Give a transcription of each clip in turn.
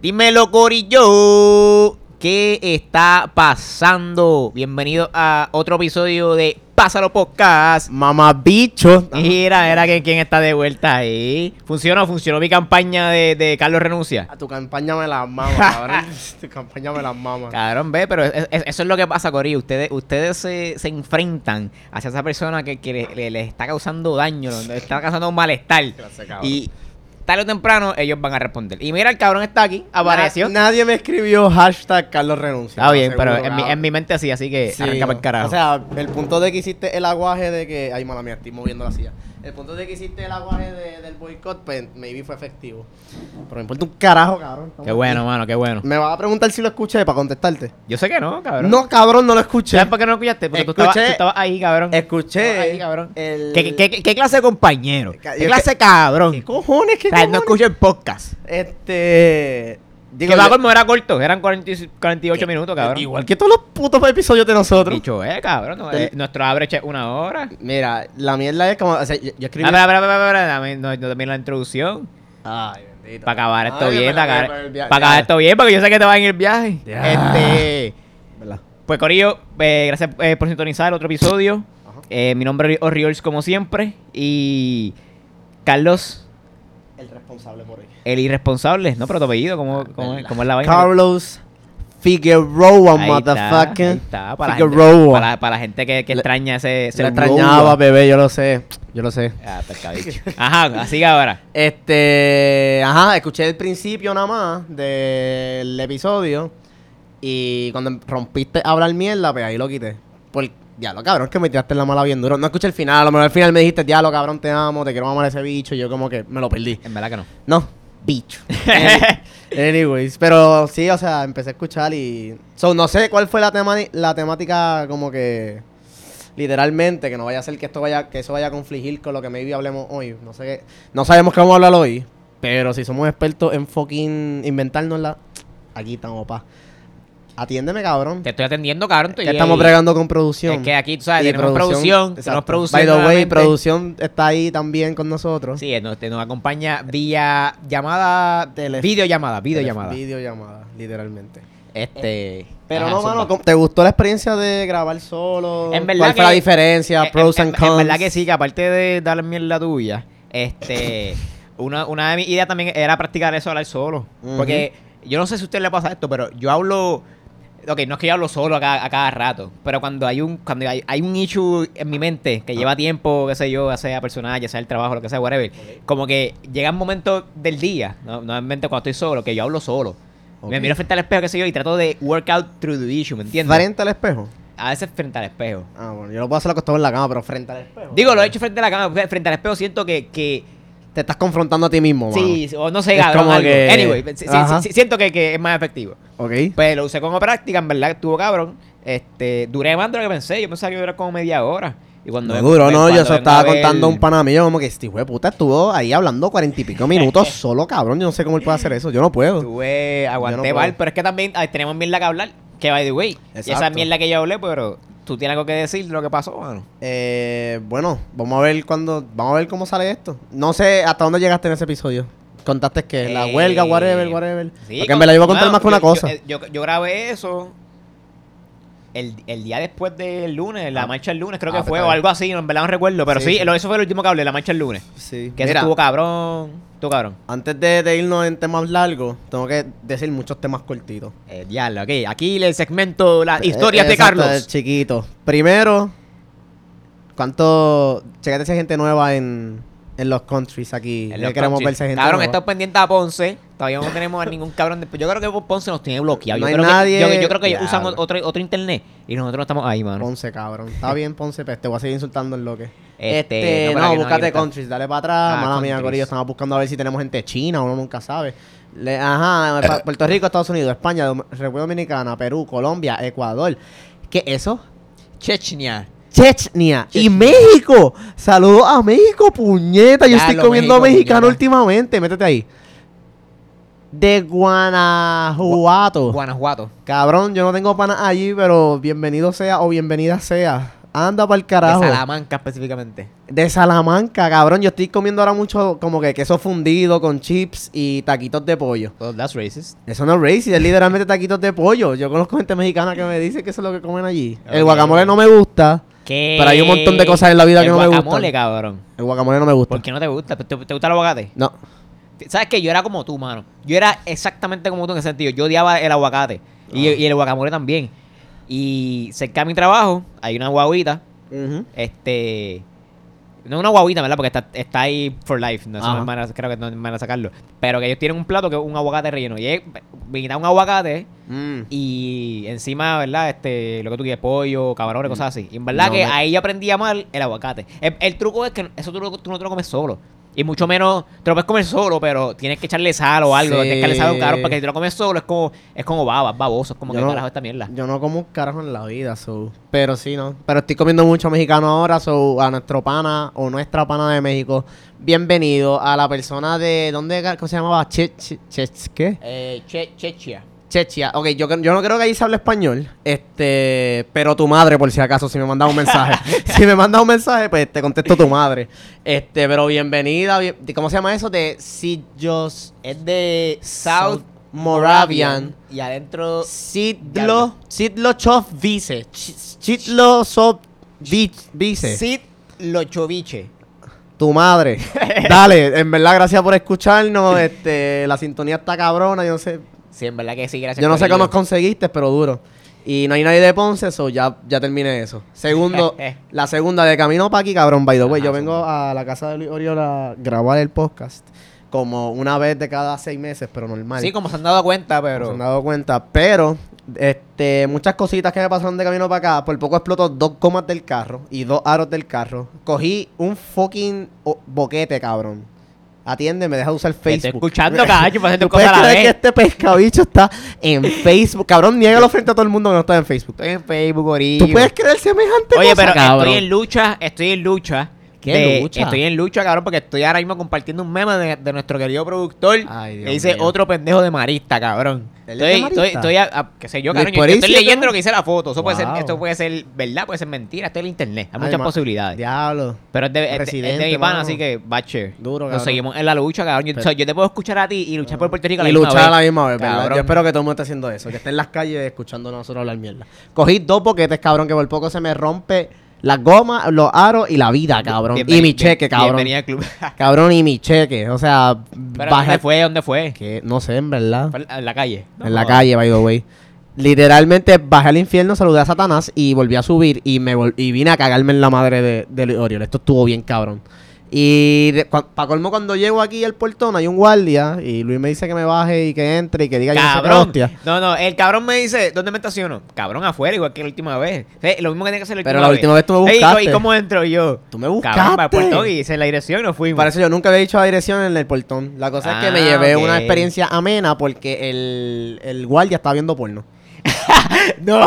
Dímelo, Corillo. ¿Qué está pasando? Bienvenido a otro episodio de Pásalo Podcast. Mamá bicho. Mira, era que quién está de vuelta ahí. ¿Funcionó? ¿Funcionó mi campaña de, de Carlos Renuncia? A tu campaña me las mama, cabrón. tu campaña me las mama. Cabrón, ve, pero es- es- eso es lo que pasa, Corillo. Ustedes, ustedes se, se enfrentan hacia esa persona que, que le, le- le está causando daño, le está causando un malestar. Gracias, cabrón. Y tarde o temprano ellos van a responder. Y mira, el cabrón está aquí, apareció. Na- nadie me escribió hashtag Carlos Renuncia. Está bien, pero en mi, en mi mente sí, así que Sí, arranca para el carajo. O sea, el punto de que hiciste el aguaje de que. Ay, mala mía, estoy moviendo la silla. El punto de que hiciste el aguaje de- del boicot, pues maybe fue efectivo. Pero me importa un carajo, cabrón. Qué bueno, mano, qué bueno. Me vas a preguntar si lo escuché para contestarte. Yo sé que no, cabrón. No, cabrón, no lo escuché. ¿Sabes por qué no lo escuchaste? Porque tú estabas, tú estabas ahí, cabrón. Escuché. Ahí, cabrón. el- ¿Qué, qué, qué- qué clase de compañero? ¿Qué clase de cabrón? ¿Qué cojones? ¿Qué O sea, no escucho el podcast. Este. Digo, que va yo- como era corto, eran 40 y- 48 minutos, cabrón. Igual que todos los putos episodios de nosotros. Dicho, eh, cabrón. no, eh, nuestro average es una hora. Mira, la mierda es como. O sea, yo, yo escribí. Ah, espera, espera, espera, espera, dame- no, no termino la introducción. Ay, bendito. Para acabar esto Ay, bien, para acabar, el para acabar esto bien, porque yo sé que te vas en el viaje. Ya. Este. ¿Verdad? Pues Corillo, eh, gracias eh, por sintonizar otro episodio. Eh, mi nombre es Oriols como siempre. Y Carlos, El responsable por ahí. el irresponsable. No, pero tu apellido, ¿cómo, cómo, es- cómo es la vaina? Carlos Figueroa, Ahí está, motherfucker. ahí está, para, la gente, Figueroa. para, para la gente que, que Le- extraña ese, Se lo extrañaba, bebé, yo lo sé. Yo lo sé. Ah, pescadicho. Ajá, así que ahora. Este. Ajá, escuché el principio nada más del episodio. Y cuando rompiste a hablar mierda, pues ahí lo quité. Por, diablo, cabrón, que me tiraste la mala bien duro. No escuché el final, a lo mejor al final me dijiste, diablo, cabrón, te amo, te quiero mamar ese bicho. Y yo como que me lo perdí. En verdad que no. No, bicho. Any- Anyways, pero sí, o sea, empecé a escuchar y... So, no sé cuál fue la, tema la temática como que... Literalmente, que no vaya a ser que esto vaya, que eso vaya a confligir con lo que maybe hablemos hoy. No sé qué, no sabemos qué vamos a hablar hoy. Pero si somos expertos en fucking inventárnosla, aquí estamos, pa. Atiéndeme, cabrón. Te estoy atendiendo, cabrón. Que estoy estamos bregando con producción. Es que aquí, tú sabes, Y tenemos producción. Tenemos producción. By the way, producción está ahí también con nosotros. Sí, nos, te- nos acompaña vía llamada, Tele- videollamada, videollamada. Videollamada, literalmente. Este. Pero ajá, no, mano, zumba. ¿cómo- ¿te gustó la experiencia de grabar solo? En verdad ¿Cuál fue la diferencia? En- Pros en, and en cons. verdad que sí, que aparte de darle mierda tuya, este, una, una de mis ideas también era practicar eso, hablar solo. Porque yo no sé si a usted le pasa esto, pero yo hablo. Ok, no es que yo hablo solo a cada, a cada rato, pero cuando hay un cuando hay, hay un issue en mi mente que lleva tiempo, qué sé yo, ya sea personal, ya sea el trabajo, lo que sea, whatever, como que llega un momento del día, ¿no? normalmente cuando estoy solo, que yo hablo solo. Me miro frente al espejo, qué sé yo, y trato de work out through the issue, ¿me entiendes? ¿Frente al espejo? A veces frente al espejo. Ah, bueno, yo lo puedo hacer acostado en la cama, pero frente al espejo. Digo, lo he hecho frente a la cama, porque frente al espejo siento que, que Te estás confrontando a ti mismo, sí, o no sé, Es cabrón, como algo. que- Anyway, sí, sí, siento que, que es más efectivo. mano. Ok. Pues lo usé como práctica, en verdad estuvo cabrón. Este, duré más de lo que pensé, yo pensaba que iba a durar como media hora. Y cuando No me- duro, no, yo vengo estaba ver- contando a un pana mío como que este hijo de puta estuvo ahí hablando cuarenta y pico minutos solo, cabrón. Yo no sé cómo él puede hacer eso, yo no puedo. Tuve, aguanté no mal, pero es que también ay, tenemos mierda que hablar. Que by the way, y esa Exacto. mierda que yo hablé, pero tú tienes algo que decir de lo que pasó, mano. Eh, bueno, vamos a ver cuando, vamos a ver cómo sale esto. No sé hasta dónde llegaste en ese episodio. Contaste que la Eh, huelga, whatever, whatever. Sí, Porque me la iba a contar mano, más que una yo- cosa. Yo, yo, yo grabé eso el, el día después del lunes, la Ah. marcha el lunes, creo Ah, que pues fue, o algo así, no, en verdad no recuerdo. Pero sí, Sí, sí. lo- eso fue el último que hablé, la marcha el lunes. sí. Que eso estuvo cabrón. Estuvo cabrón. antes de, de irnos en temas largos, tengo que decir muchos temas cortitos. Eh, diablo, ok. Aquí el segmento, las historias Eh, de exacto, Carlos. Chiquito. Primero, ¿cuánto. Checate si hay gente nueva en, en los countries aquí? En los queremos countries. verse gente Cabrón, estamos pendientes a Ponce. Todavía no tenemos a ningún cabrón. de- Yo creo que Ponce nos tiene bloqueado. No yo, hay creo nadie- Que, yo, yo creo que usan otro, otro internet y nosotros no estamos ahí, mano. Ponce, cabrón. Está bien, Ponce, pues te voy a seguir insultando en lo que. Este, Este, no, no, no búscate quiero countries, dale para atrás. Ah, Mala mía. Corillo, estamos buscando a ver si tenemos gente china, uno nunca sabe. Le- ajá, Puerto Rico, Estados Unidos, España, República Dominicana, Perú, Colombia, Ecuador. ¿Qué es eso? Chechnya. Chechnya y. México. Saludos a México, puñeta. Yo Ya, estoy comiendo México, mexicano puñeta. últimamente. Métete ahí. De Guanajuato. Guanajuato. Cabrón, yo no tengo panas allí, pero bienvenido sea o bienvenida sea anda para el De carajo. Salamanca específicamente. De Salamanca, cabrón. Yo estoy comiendo ahora mucho como que queso fundido con chips y taquitos de pollo. Well, that's racist. Eso no es racist, es literalmente taquitos de pollo. Yo conozco gente mexicana que me dice que eso es lo que comen allí. El guacamole no me gusta. ¿Qué? Pero hay un montón de cosas en la vida El que no me gustan. guacamole, cabrón. El guacamole no me gusta. ¿Por qué no te gusta? ¿Te, te gusta el aguacate? No. ¿Sabes qué? Yo era como tú, mano. Yo era exactamente como tú en ese sentido. Yo odiaba el aguacate. Y, Ah. y el guacamole también. Y cerca de mi trabajo hay una guaguita. Este. No una guaguita, ¿verdad? Porque está, está ahí for life. No, eso no es manera- creo que no es manera sacarlo. Pero que ellos tienen un plato que es un aguacate relleno. Y es, me un aguacate Mm. y encima, ¿verdad? Este, lo que tú quieres, pollo, camarones, cosas así. Y en verdad No que me- ahí yo aprendí a amar el aguacate. El, el truco es que eso tú, tú no te lo comes solo. Y mucho menos, te lo puedes comer solo, pero tienes que echarle sal o algo. Sí. Tienes que echarle sal a un caro, porque si te lo comes solo es como, es como baba, es baboso. Es como Yo que no- carajo esta mierda. Yo no como un carajo en la vida, so. Pero sí, no. Pero estoy comiendo mucho mexicano ahora, so a nuestro pana o nuestra pana de México. Bienvenido a la persona de. ¿Dónde cómo se llamaba? Che, che, che- ¿Qué? Eh, che, chechia. Chechia. Ok, yo, yo no creo que allí se hable español. Este. Pero tu madre, por si acaso, si me manda un mensaje. si me manda un mensaje, pues te contesto tu madre. Este, pero bienvenida. bien- ¿Cómo se llama eso? De Sidlos. Es de South Moravian. Y adentro. Sidlo. Sidlo Chov Vice. Sidlo Vice. Sid Lochoviche. Tu madre. Dale, en verdad, gracias por escucharnos. Este, la sintonía está cabrona. Yo no sé. Sí, en verdad que sí, gracias. Yo no sé cómo conseguiste, pero duro. Y no hay nadie de Ponce, so ya, ya terminé eso. Segundo, la segunda de camino para aquí, cabrón, by the way. Yo vengo a la casa de Luis Oriola a grabar el podcast como una vez de cada seis meses, pero normal. Sí, como se han dado cuenta, pero. se han dado cuenta. Pero, este, muchas cositas que me pasaron de camino para acá. Por poco explotó dos comas del carro y dos aros del carro. Cogí un fucking boquete, cabrón. Atiende, me deja usar Te Facebook. estoy escuchando, cacho, para hacer ¿Tú tus cosas a la creer que vez. este pescabicho está en Facebook? Cabrón, niégalo frente a todo el mundo que no está en Facebook. Estoy en Facebook, Corillo. ¿Tú puedes creer semejante Oye, cosa, pero cabrón? estoy en lucha, estoy en lucha. ¿Qué de- lucha? Estoy en lucha, cabrón, porque estoy ahora mismo compartiendo un meme de, de nuestro querido productor Ay, Dios que dice mío. otro pendejo de marista, cabrón. ¿Él es Estoy, marista? estoy, estoy a, a- qué sé yo, cabrón. Yo, yo estoy leyendo lo que dice la foto. Eso puede ser, esto puede ser verdad, puede ser mentira. Esto es el internet. Hay Ay, muchas posibilidades. Diablo. Pero es de, es de- es de Residente, mi pana, así que bache. Duro, Nos cabrón. seguimos en la lucha, cabrón. Yo, Pero- o sea, yo te puedo escuchar a ti y luchar por Puerto Rico a la Y misma luchar a la misma vez, ¿verdad? Cabrón. Yo espero que todo el mundo esté haciendo eso. Que esté en las calles escuchando a nosotros hablar mierda. Cogí dos boquetes, cabrón, que por poco se me rompe las gomas, los aros y la vida, cabrón. Bienveni- y mi cheque, cabrón. Bienvenida al club. Cabrón, y mi cheque. O sea, Pero bajé- ¿dónde fue? ¿Dónde fue? Que no sé, en verdad. En la calle. No en la calle, by the way. Literalmente bajé al infierno, saludé a Satanás y volví a subir y me vol- y vine a cagarme en la madre de, de Oriol. Esto estuvo bien cabrón. Y para colmo, cuando llego aquí al portón hay un guardia y Luis me dice que me baje y que entre y que diga no Cabrón. hostia. No, no, el cabrón me dice, ¿dónde me estaciono? Cabrón, afuera, igual que la última vez. Lo mismo que tiene que hacer la Pero última la última vez tú me Ey, buscaste. ¿Y cómo entro yo? Tú me Cabrón, para buscaste. Puerto y hice la dirección y nos fuimos. Para eso yo nunca había dicho la dirección en el portón. La cosa es que me Ah, llevé ok. una experiencia amena porque el, el guardia estaba viendo porno. no,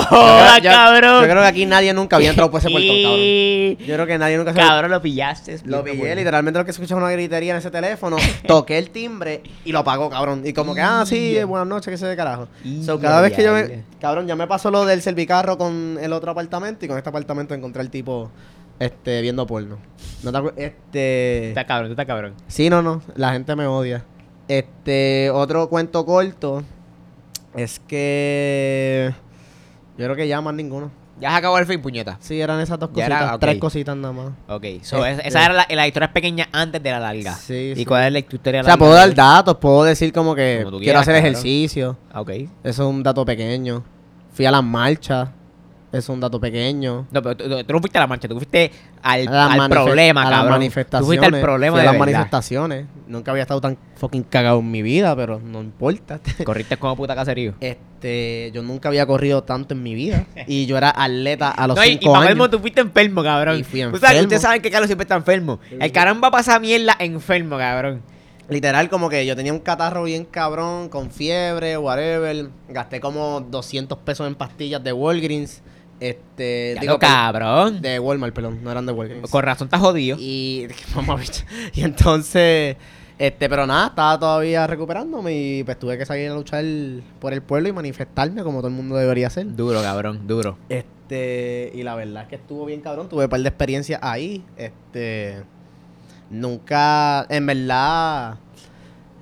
yo- cabrón. Yo creo que aquí nadie nunca había entrado por ese portón, cabrón. Yo creo que nadie nunca se Cabrón, lo pillaste. Lo pillé, literalmente lo que se escucha es una gritería en ese teléfono. toqué el timbre y lo apagó, cabrón. Y como que, ah, sí, buenas noches, que se de carajo. So, cada vez que yo me. Cabrón, ya me pasó lo del servicarro con el otro apartamento y con este apartamento encontré al tipo este, viendo porno. No te Este. Está cabrón, tú estás cabrón. Sí, no, no. La gente me odia. Este, otro cuento corto es que. Yo creo que ya más ninguno. Ya se acabó el fin, puñeta. Sí, eran esas dos cositas. era. Tres cositas nada más. Ok, so, es- Este- esa era la, la historia pequeña antes de la larga. Sí, ¿Y sí. cuál es la historia O sea, puedo dar datos, puedo decir como que Como quiero hacer ejercicio. Ok. Eso es un dato pequeño. Fui a las marchas. Es un dato pequeño. No, pero tú, tú- tú no fuiste a la marcha, tú fuiste al, al problema, a las cabrón. manifestaciones. Tú fuiste al problema de las verdad. manifestaciones. Nunca había estado tan fucking cagado en mi vida, pero no importa. Corriste como puta caserío. Este, yo nunca había corrido tanto en mi vida. Y yo era atleta a los No, y, y años. colmo, tú fuiste enfermo, cabrón. Y fui Tú sabes, enfermo. ustedes saben que Carlos siempre está enfermo. El caramba pasa mierda enfermo, cabrón. Literal, como que yo tenía un catarro bien cabrón, con fiebre, whatever. Gasté como 200 pesos en pastillas de Walgreens. Este, Ya digo, lo cabrón. de Walmart, perdón, no eran de Walgreens. Con razón estás jodido. Y, mamá, bicho. y entonces, este, pero nada, estaba todavía recuperándome y pues tuve que salir a luchar por el pueblo y manifestarme como todo el mundo debería hacer. Duro, cabrón, duro. Este, y la verdad es que estuvo bien cabrón. Tuve un par de experiencias ahí. Este, nunca, en verdad,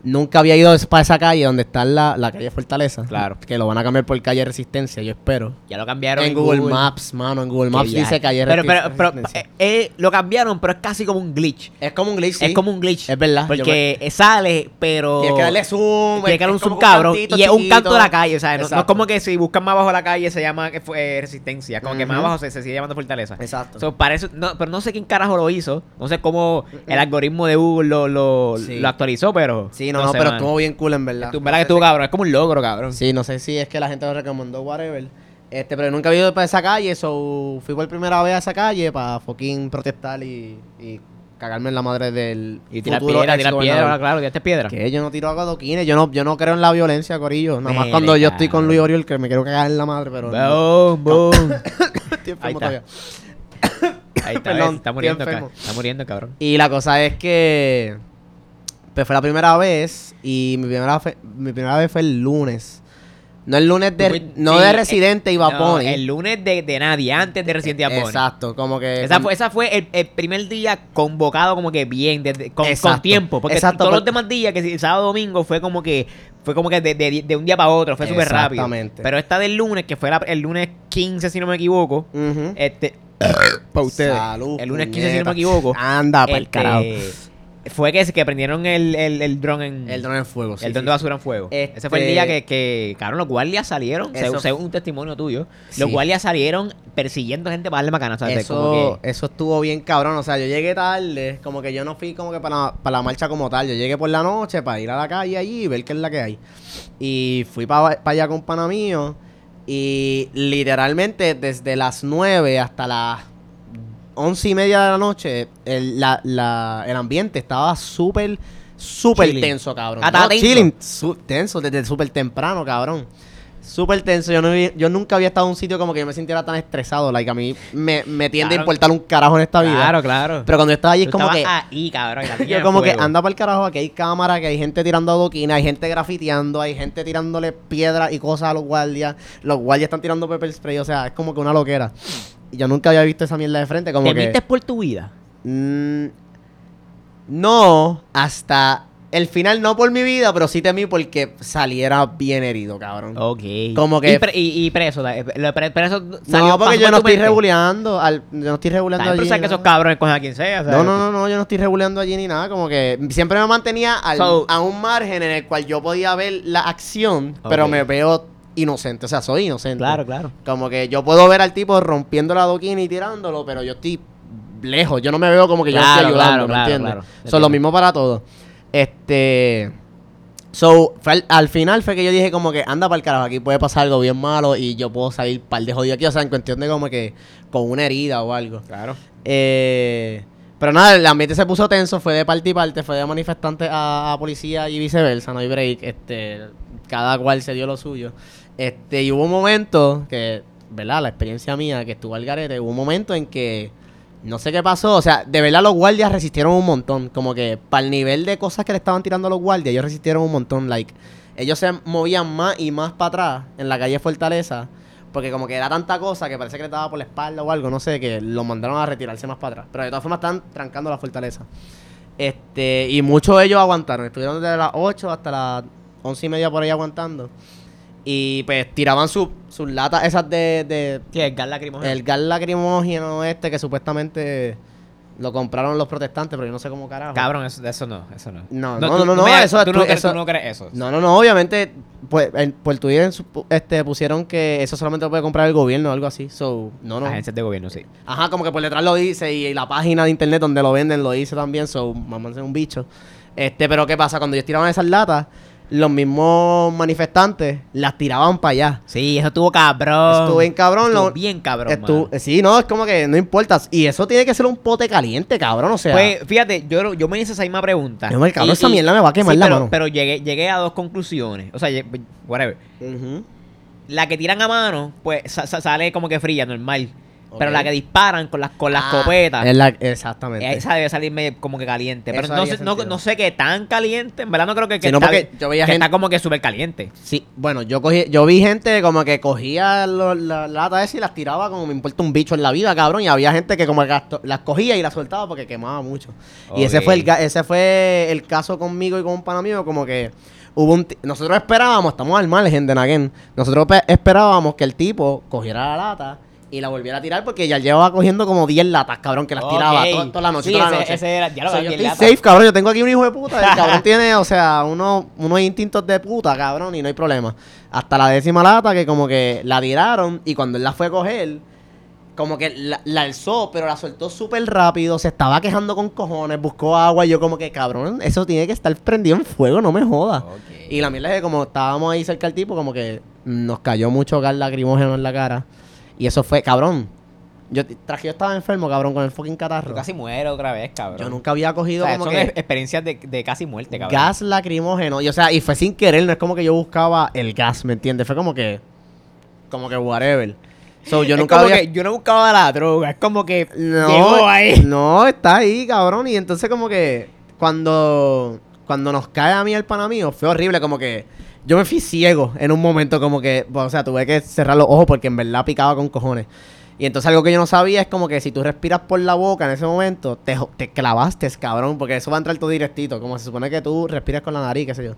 nunca había ido para esa calle donde está la, la calle Fortaleza. Claro. Que lo van a cambiar por calle Resistencia, yo espero. Ya lo cambiaron En Google, Maps, mano, en Google Maps dice calle pero, pero, pero, Resistencia. eh, eh, lo cambiaron, pero es casi como un glitch. es como un glitch, sí. Es como un glitch. Es verdad. Porque eh, sale, pero. Tienes que darle zoom. Tiene que darle un zoom cabrón. Y es un canto de la calle, o sea, no, no es como que si buscan más abajo la calle se llama que fue eh, resistencia. Como que más abajo se, se sigue llamando fortaleza. Exacto. So, parece, no, pero no sé quién carajo lo hizo. No sé cómo el algoritmo de Google lo, lo, Sí. lo actualizó, pero. sí, no, no, sé, pero mano. estuvo bien cool en verdad. Estuvo- ¿Verdad que estuvo cabrón? Es como un logro, cabrón. Sí, no sé si es que la gente lo recomendó, whatever. Este, pero nunca había ido para esa calle, so fui por primera vez a esa calle para fucking protestar y, y cagarme en la madre del Y tirar piedra, tirar piedra, claro, tiraste piedra. Que yo no tiro adoquines, yo no, yo no creo en la violencia, Corillo. Nada más cuando yo estoy con. Luis Oriol, que me quiero cagar en la madre, pero. no. Boom, boom. Estoy enfermo Ahí está. todavía. Ahí está, Perdón, ves, está muriendo, está muriendo, cabrón. Y la cosa es que. Pues fue la primera vez. Y mi primera, fe- mi primera vez fue el lunes. No el lunes de. fuiste- no de eh, Residente y No, el lunes de, de nadie, antes de Resident Evil Bunny. Exacto, como que. Esa fue, esa fue el, el primer día convocado como que bien, desde- con, con tiempo. Porque exacto, todos los demás días, que si- sábado domingo, fue como que fue como que de, de- de un día para otro, fue súper rápido. Exactamente. Pero esta del lunes, que fue la- el lunes 15, si no me equivoco, este, para ustedes. El lunes 15, si no me equivoco. Anda, para el este, carajo. Fue que, que prendieron el, el, el dron en... El dron en fuego. sí, el dron sí, de basura en fuego. Este- Ese fue el día que, que cabrón, los guardias salieron, Eso según, un testimonio tuyo, Sí. los guardias salieron persiguiendo gente para darle macana. Como Eso, que- eso estuvo bien cabrón. O sea, yo llegué tarde. Como que yo no fui como que para, para la marcha como tal. Yo llegué por la noche para ir a la calle allí y ver qué es la que hay. Y fui para allá con pana mío. Y literalmente desde las 9 hasta las once y media de la noche, el, la- la- el ambiente estaba súper, súper tenso, cabrón. Ah, No, tenso. chilling, su- tenso, desde súper temprano, cabrón. Súper tenso. Yo, no yo nunca había estado en un sitio como que yo me sintiera tan estresado. Like, a mí me, me tiende Claro. a importar un carajo en esta vida. Claro, claro. Pero cuando yo estaba allí es como que... ahí, cabrón. Yo como que anda para el carajo, aquí hay cámara, que hay gente tirando adoquines, hay gente grafiteando, hay gente tirándole piedras y cosas a los guardias. Los guardias están tirando pepper spray, o sea, es como que una loquera. Yo nunca había visto esa mierda de frente, como que... ¿Temiste por tu vida? Mm, no, hasta el final no por mi vida, pero sí temí porque saliera bien herido, cabrón. Ok. Como que- Y, pre- y- y preso. da- lo pre- preso no, salió- porque yo no estoy reguleando, al, yo no estoy regulando También, pero allí. sabes que esos cabrones cogen a quien sea. No, no, no, no, yo no estoy regulando allí ni nada, como que siempre me mantenía al- So- a un margen en el cual yo podía ver la acción, pero me veo inocente, o sea, soy inocente. Claro, claro. Como que yo puedo ver al tipo rompiendo la adoquina y tirándolo, pero yo estoy lejos, yo no me veo como que yo estoy ayudando, claro, ¿me claro, entiendes? claro. Son lo mismo para todos. Este. So, al, al final fue que yo dije como que anda para el carajo, aquí puede pasar algo bien malo y yo puedo salir par de jodido aquí, o sea, en cuestión de como que con una herida o algo. Claro. Eh, pero nada, el ambiente se puso tenso, fue de parte y parte, fue de manifestantes a, policía y viceversa, no hay break, este, cada cual se dio lo suyo. Este, y hubo un momento que, ¿verdad? La experiencia mía que estuvo al garete, hubo un momento en que no sé qué pasó, o sea, de verdad los guardias resistieron un montón, como que para el nivel de cosas que le estaban tirando a los guardias, ellos resistieron un montón, like, ellos se movían más y más para atrás en la calle Fortaleza, porque como que era tanta cosa que parece que le estaba por la espalda o algo, no sé, que los mandaron a retirarse más para atrás. Pero de todas formas están trancando la fortaleza. Este, y muchos de ellos aguantaron, estuvieron desde las 8 hasta las 11 y media por ahí aguantando. Y pues tiraban su- sus latas esas de, de Sí, el gas lacrimógeno. el gas lacrimógeno este que supuestamente lo compraron los protestantes, pero yo no sé cómo carajo. Cabrón, eso, eso no, eso no. No, no, tú- no, no, me- eso- tú, no eso- tú no crees eso. No, no, no, obviamente, pues en, su- este, pusieron que eso solamente lo puede comprar el gobierno o algo así. So, no, no. Agencias de gobierno, sí. Ajá, como que por detrás lo dice y la página de internet donde lo venden lo dice también, so, mamándose un bicho. Este, pero ¿qué pasa? Cuando ellos tiraban esas latas, los mismos manifestantes las tiraban para allá. Sí, eso estuvo cabrón. Estuvo bien cabrón, Estuvo lo- bien cabrón, sí, no, es como que no importa. Y eso tiene que ser un pote caliente, cabrón, o sea. Pues, fíjate, yo, yo me hice esa misma pregunta. Yo me cago, Y- esa y- mierda me va a quemar sí, la pero, mano. Pero llegué, llegué a dos conclusiones. O sea, whatever. La que tiran a mano, pues sa- sale como que fría, normal. Pero la que disparan con las, con las Ah, copetas. es la- exactamente. Esa debe salirme como que caliente. Pero no sé, no, no sé qué tan caliente. En verdad no creo que, que está, porque yo veía que gente- está como que súper caliente. Sí, bueno, yo cogí, yo vi gente como que cogía lo- la lata esa y las tiraba como me importa un bicho en la vida, cabrón. Y había gente que como que las, las cogía y las soltaba porque quemaba mucho. Y ese fue el ga- ese fue el caso conmigo y con un pana mío, como que hubo un ti- nosotros esperábamos, estamos al margen de Naguen, nosotros pe- esperábamos que el tipo cogiera la lata y la volviera a tirar porque ya llevaba cogiendo como 10 latas, cabrón, que las tiraba toda, toda la noche. Sí, toda la ese- noche. ese era- ya lo O sea, yo estoy lata. safe, cabrón. Yo tengo aquí un hijo de puta. El cabrón tiene, o sea, uno, unos instintos de puta, cabrón, y no hay problema. Hasta la décima lata que como que la tiraron y cuando él la fue a coger, como que la, la alzó, pero la soltó súper rápido. Se estaba quejando con cojones, buscó agua. Y yo como que, cabrón, eso tiene que estar prendido en fuego, no me jodas. Y la mierda es que como estábamos ahí cerca del tipo, como que nos cayó mucho gas lacrimógeno en la cara. Y eso fue, cabrón. Yo, tras que yo estaba enfermo, cabrón, con el fucking catarro. Tú casi mueres otra vez, cabrón. Yo nunca había O cogido sea, como son que ex- experiencias de, de casi muerte, cabrón. gas lacrimógeno. Y o sea, y fue sin querer, no es como que yo buscaba el gas, ¿me entiendes? Fue como que. Como que whatever. So, yo Es nunca como había. que yo no buscaba la droga. Es como que No, llegó ahí. no, está ahí, cabrón. Y entonces como que cuando, cuando nos cae a mí el pana mío, fue horrible, como que yo me fui ciego en un momento, como que, o sea, tuve que cerrar los ojos porque en verdad picaba con cojones. Y entonces algo que yo no sabía es como que si tú respiras por la boca en ese momento, te, te clavaste, cabrón, porque eso va a entrar todo directito, como se supone que tú respiras con la nariz, qué sé yo.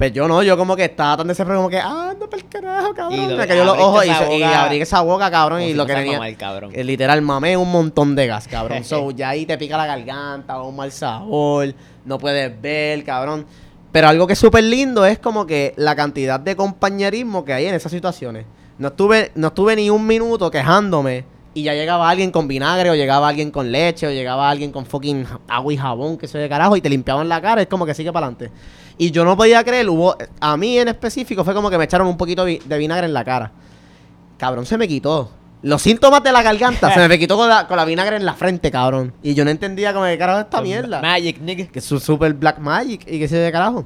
Pero yo no, yo como que estaba tan desesperado como que, ah, anda para el carajo, cabrón. Y me cayó los ojos y, abrí esa boca, cabrón, y si lo que tenía... mamar, cabrón. Eh, literal, mamé un montón de gas, cabrón. so, ya ahí te pica la garganta, un mal sabor, no puedes ver, cabrón. Pero algo que es súper lindo es como que la cantidad de compañerismo que hay en esas situaciones. No estuve, no estuve ni un minuto quejándome y ya llegaba alguien con vinagre o llegaba alguien con leche o llegaba alguien con fucking agua y jabón, que se de carajo, y te limpiaban la cara. Es como que sigue para adelante. Y yo no podía creer, hubo, a mí en específico fue como que me echaron un poquito de vinagre en la cara. Cabrón, se me quitó. Los síntomas de la garganta se me quitó con la, con la vinagre en la frente, cabrón. Y yo no entendía cómo de carajo es esta mierda. Magic, nigga. Que es su super black magic y que se de carajo.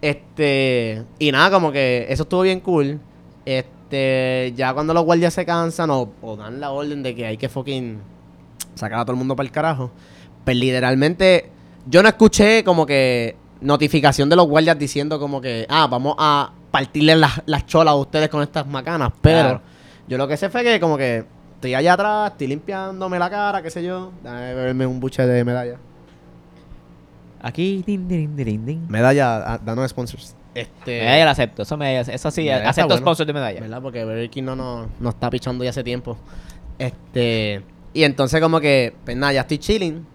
Este. Y nada, como que eso estuvo bien cool. Este. Ya cuando los guardias se cansan o, o dan la orden de que hay que fucking sacar a todo el mundo para el carajo. Pues literalmente. Yo no escuché como que notificación de los guardias diciendo como que. Ah, vamos a partirle las, las cholas a ustedes con estas macanas. Pero. Claro. Yo lo que sé fue que como que. Estoy allá atrás, estoy limpiándome la cara, qué sé yo. Dame beberme un buche de medalla. Aquí, din, din, din, din. Medalla, ah, danos sponsors. Este. Medalla la acepto. Eso, me, eso sí, Medalla está acepto bueno. sponsor de medalla. ¿Verdad? Porque Burger King no nos no está pichando ya hace tiempo. Este. Y entonces, como que, pues nada, ya estoy chilling.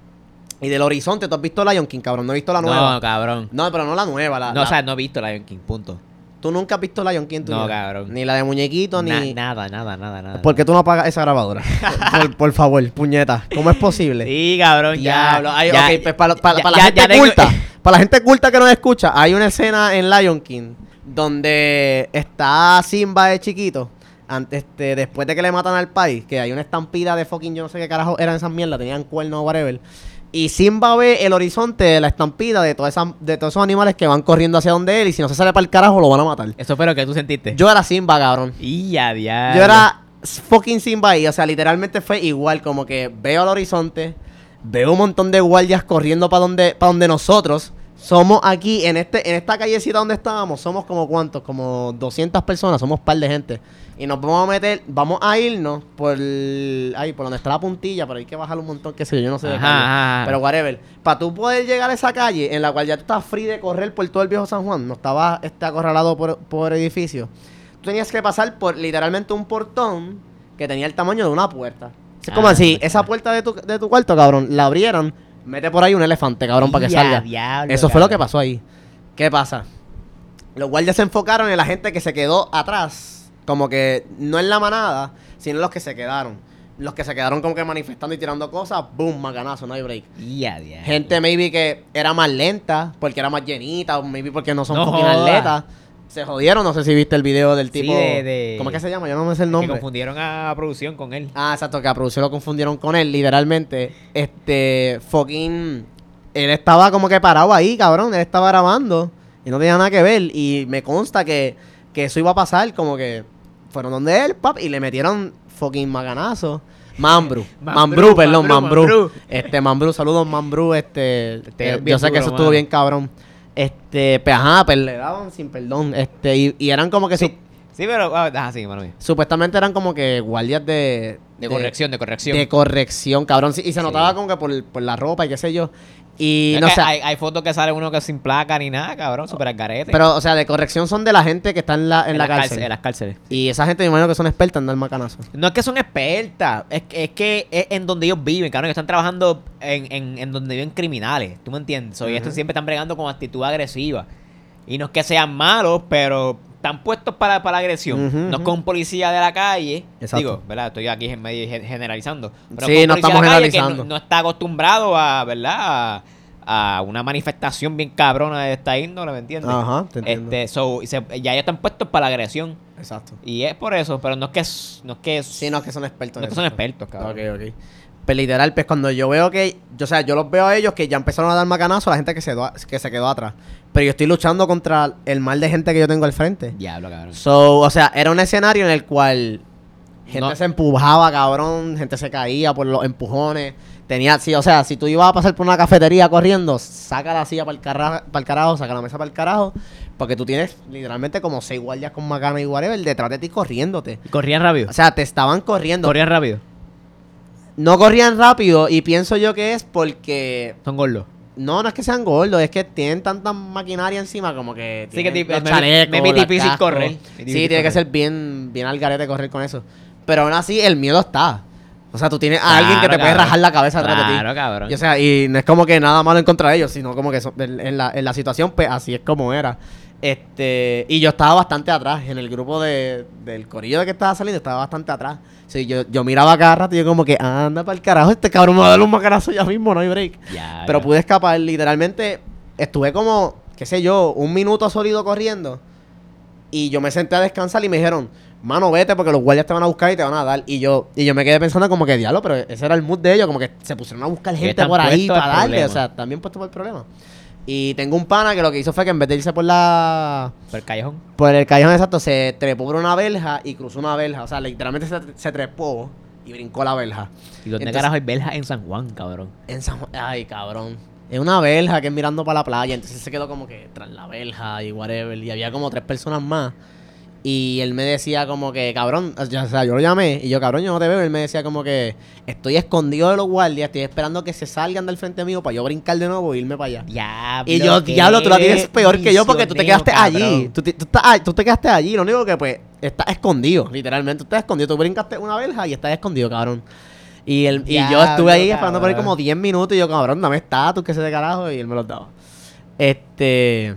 Y del horizonte, ¿tú has visto Lion King, cabrón? No he visto la nueva. No, cabrón. No, pero no la nueva. La, No, la- o sea, no he visto Lion King, punto. Tú nunca has visto Lion King en tu No, vida? cabrón. Ni la de muñequito, Na- ni. nada, nada, nada, nada. ¿Por qué tú no apagas esa grabadora? por, por favor, puñeta. ¿Cómo es posible? Sí, cabrón, ya. Diablo. Ay, ya, ok, pues para, para- ya- para la ya- gente ya tengo- culta, para la gente culta que nos escucha, hay una escena en Lion King donde está Simba de chiquito. Antes, este, después de que le matan al país, que hay una estampida de fucking yo no sé qué carajo eran esas mierdas, tenían cuernos o whatever. Y Simba ve el horizonte de la estampida de, todas esas, de todos esos animales que van corriendo hacia donde él y si no se sale para el carajo lo van a matar. Eso fue lo que tú sentiste. Yo era Simba, cabrón. Y ya, ya. Yo era fucking Simba ahí, o sea, literalmente fue igual, como que veo al horizonte, veo un montón de guardias corriendo para donde, para donde nosotros somos aquí, en este, en esta callecita donde estábamos, somos como cuántos, como 200 personas, somos un par de gente. Y nos vamos a meter, vamos a irnos por, ahí, por donde está la puntilla, pero hay que bajar un montón, qué sé yo, yo no sé de calle. Pero whatever. Para tú poder llegar a esa calle en la cual ya tú estás free de correr por todo el viejo San Juan, no estabas este, acorralado por, por edificios, tú tenías que pasar por literalmente un portón que tenía el tamaño de una puerta. Es como Ah, pues, esa puerta de tu, de tu cuarto, cabrón, la abrieran, mete por ahí un elefante, cabrón, para que Ya, salga. diablo, Eso fue lo que pasó ahí. ¿Qué pasa? Los guardias se enfocaron en la gente que se quedó atrás, como que no en la manada, sino en los que se quedaron. Los que se quedaron como que manifestando y tirando cosas, boom, macanazo, no hay break. Ya, ya. Gente maybe que era más lenta, porque era más llenita, o maybe porque no son No fucking atletas. Se jodieron, no sé si viste el video del Sí, tipo. de- de- ¿Cómo es que se llama? Yo no me sé el Que nombre. confundieron a producción con él. Ah, exacto, que a producción lo confundieron con él, literalmente. Este, fucking. Él estaba como que parado ahí, cabrón. Él estaba grabando y no tenía nada que ver. Y me consta que, que eso iba a pasar, como que fueron donde él, pap, y le metieron fucking maganazo. Mambru. Mambrú, Mambru, perdón, Mambrú, Mambru. Mambrú. Este, Mambru, saludos, Mambru. Este, Este, eh, yo sé que eso estuvo bien cabrón. Este, pues ajá, pues le daban sin perdón. Este, y, y eran como que Sí, sí, pero. Ah, sí, mano supuestamente eran como que guardias de. De corrección, de corrección. De corrección, cabrón. Sí, Y se Sí. notaba como que por, por la ropa y qué sé yo. Y Es no que sé. hay, hay fotos que sale uno que sin placa ni nada, cabrón, super al. Pero, o sea, de corrección son de la gente que está en la, en la las cárcel. En las cárceles. Y esa gente me imagino que son expertas en dar macanazo. No es que son expertas, es, que- es que es en donde ellos viven, cabrón. Ellos están trabajando en, en, en donde viven criminales, ¿tú me entiendes? Y estos siempre están bregando con actitud agresiva. Y no es que sean malos, pero están puestos para, para la agresión. No es con un policía de la calle. Exacto. Digo, ¿verdad? Estoy aquí en medio gen- generalizando. Pero Sí, no estamos de la calle que generalizando. No, no está acostumbrado a, ¿verdad? A, a una manifestación bien cabrona de esta índole, ¿me entiendes? Ajá, te entiendo. Este, so, y se- ya ellos están puestos para la agresión. Exacto. Y es por eso, pero no es que no es que Sí, no, es que son expertos. no es que son expertos, cabrón. Ok, ok. Pues literal, pues cuando yo veo que, yo, o sea, yo los veo a ellos que ya empezaron a dar macanazo a la gente que se, do- que se quedó atrás. Pero yo estoy luchando contra el mal de gente que yo tengo al frente. Diablo, cabrón. So, o sea, era un escenario en el cual gente No. se empujaba, cabrón, gente se caía por los empujones. Tenía, sí, o sea, si tú ibas a pasar por una cafetería corriendo, saca la silla para el, carajo, para el carajo, saca la mesa para el carajo, porque tú tienes literalmente como seis guardias con macana y whatever detrás de ti corriéndote. Corrían rápido. O sea, te estaban corriendo. Corrían rápido. no corrían rápido y pienso yo que es porque Son gordos. No, no es que sean gordos, es que tienen tanta maquinaria encima como que Sí, que tienen ti- los me- chalecos, me- difícil correr. Sí, tiene que ser bien bien al garete correr con eso. Pero aún así el miedo está. O sea, tú tienes a alguien que te puede rajar la cabeza atrás de ti. Claro, cabrón. Y, o sea, y no es como que nada malo en contra de ellos, sino como que en la, en la situación, pues así es como era. Este, y yo estaba bastante atrás, en el grupo de, del corillo de que estaba saliendo, estaba bastante atrás. Sí, yo, yo miraba cada rato y yo como que, anda para el carajo, este cabrón me va a dar un macarazo ya mismo, no hay break. Pero pude escapar, literalmente estuve como, qué sé yo, un minuto sólido corriendo. Y yo me senté a descansar y me dijeron, mano, vete porque los guardias te van a buscar y te van a dar. Y yo, y yo me quedé pensando como que diablo, pero ese era el mood de ellos, como que se pusieron a buscar gente por ahí para darle. problema. O sea, también puesto por el problema. Y tengo un pana que lo que hizo fue que en vez de irse por la Por el callejón. por el callejón exacto, se trepó por una verja y cruzó una verja. O sea, literalmente se, se trepó y brincó la verja. ¿Y dónde Entonces- carajo hay verjas en San Juan, cabrón? En San Juan- Ay, cabrón. Es una verja que es mirando para la playa. Entonces se quedó como que tras la verja y whatever. Y había como tres personas más. Y él me decía como que, cabrón, o sea, yo lo llamé y yo, cabrón, yo no te veo. Y él me decía como que estoy escondido de los guardias, estoy esperando que se salgan del frente mío para yo brincar de nuevo e irme para allá. Diablo. Y yo, diablo, tú la tienes peor que yo porque tú te quedaste allí. Tú, te- tú estás tú te quedaste allí. Lo único que, pues, estás escondido, literalmente. Tú estás escondido. Tú brincaste una verja y estás escondido, cabrón. Y, él, y yo estuve ahí esperando por ahí como 10 minutos y yo, cabrón, dame estatus, que se de carajo. Y él me los daba. Este.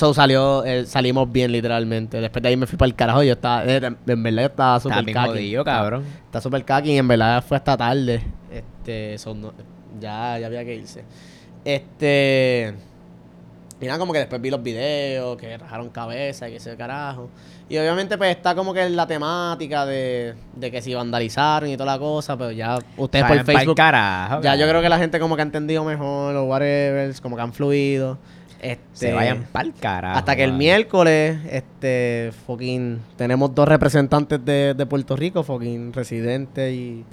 So salió, eh, salimos bien, literalmente. Después de ahí me fui para el carajo. y Yo estaba, eh, en verdad, yo estaba súper bien caqui. jodido, cabrón. Está súper caqui y en verdad fue hasta tarde. Este, son no- ya, ya había que irse. Este. Y nada, como que después vi los videos, que rajaron cabeza y que ese carajo. Y obviamente, pues está como que la temática de, de que si vandalizaron y toda la cosa, pero ya ustedes por Facebook. carajo, Ya yo creo que la gente como que ha entendido mejor, los whatever, como que han fluido. Este, Se vayan pa'l carajo. hasta que el miércoles, este, fucking, tenemos dos representantes de, de Puerto Rico, fucking Residente y...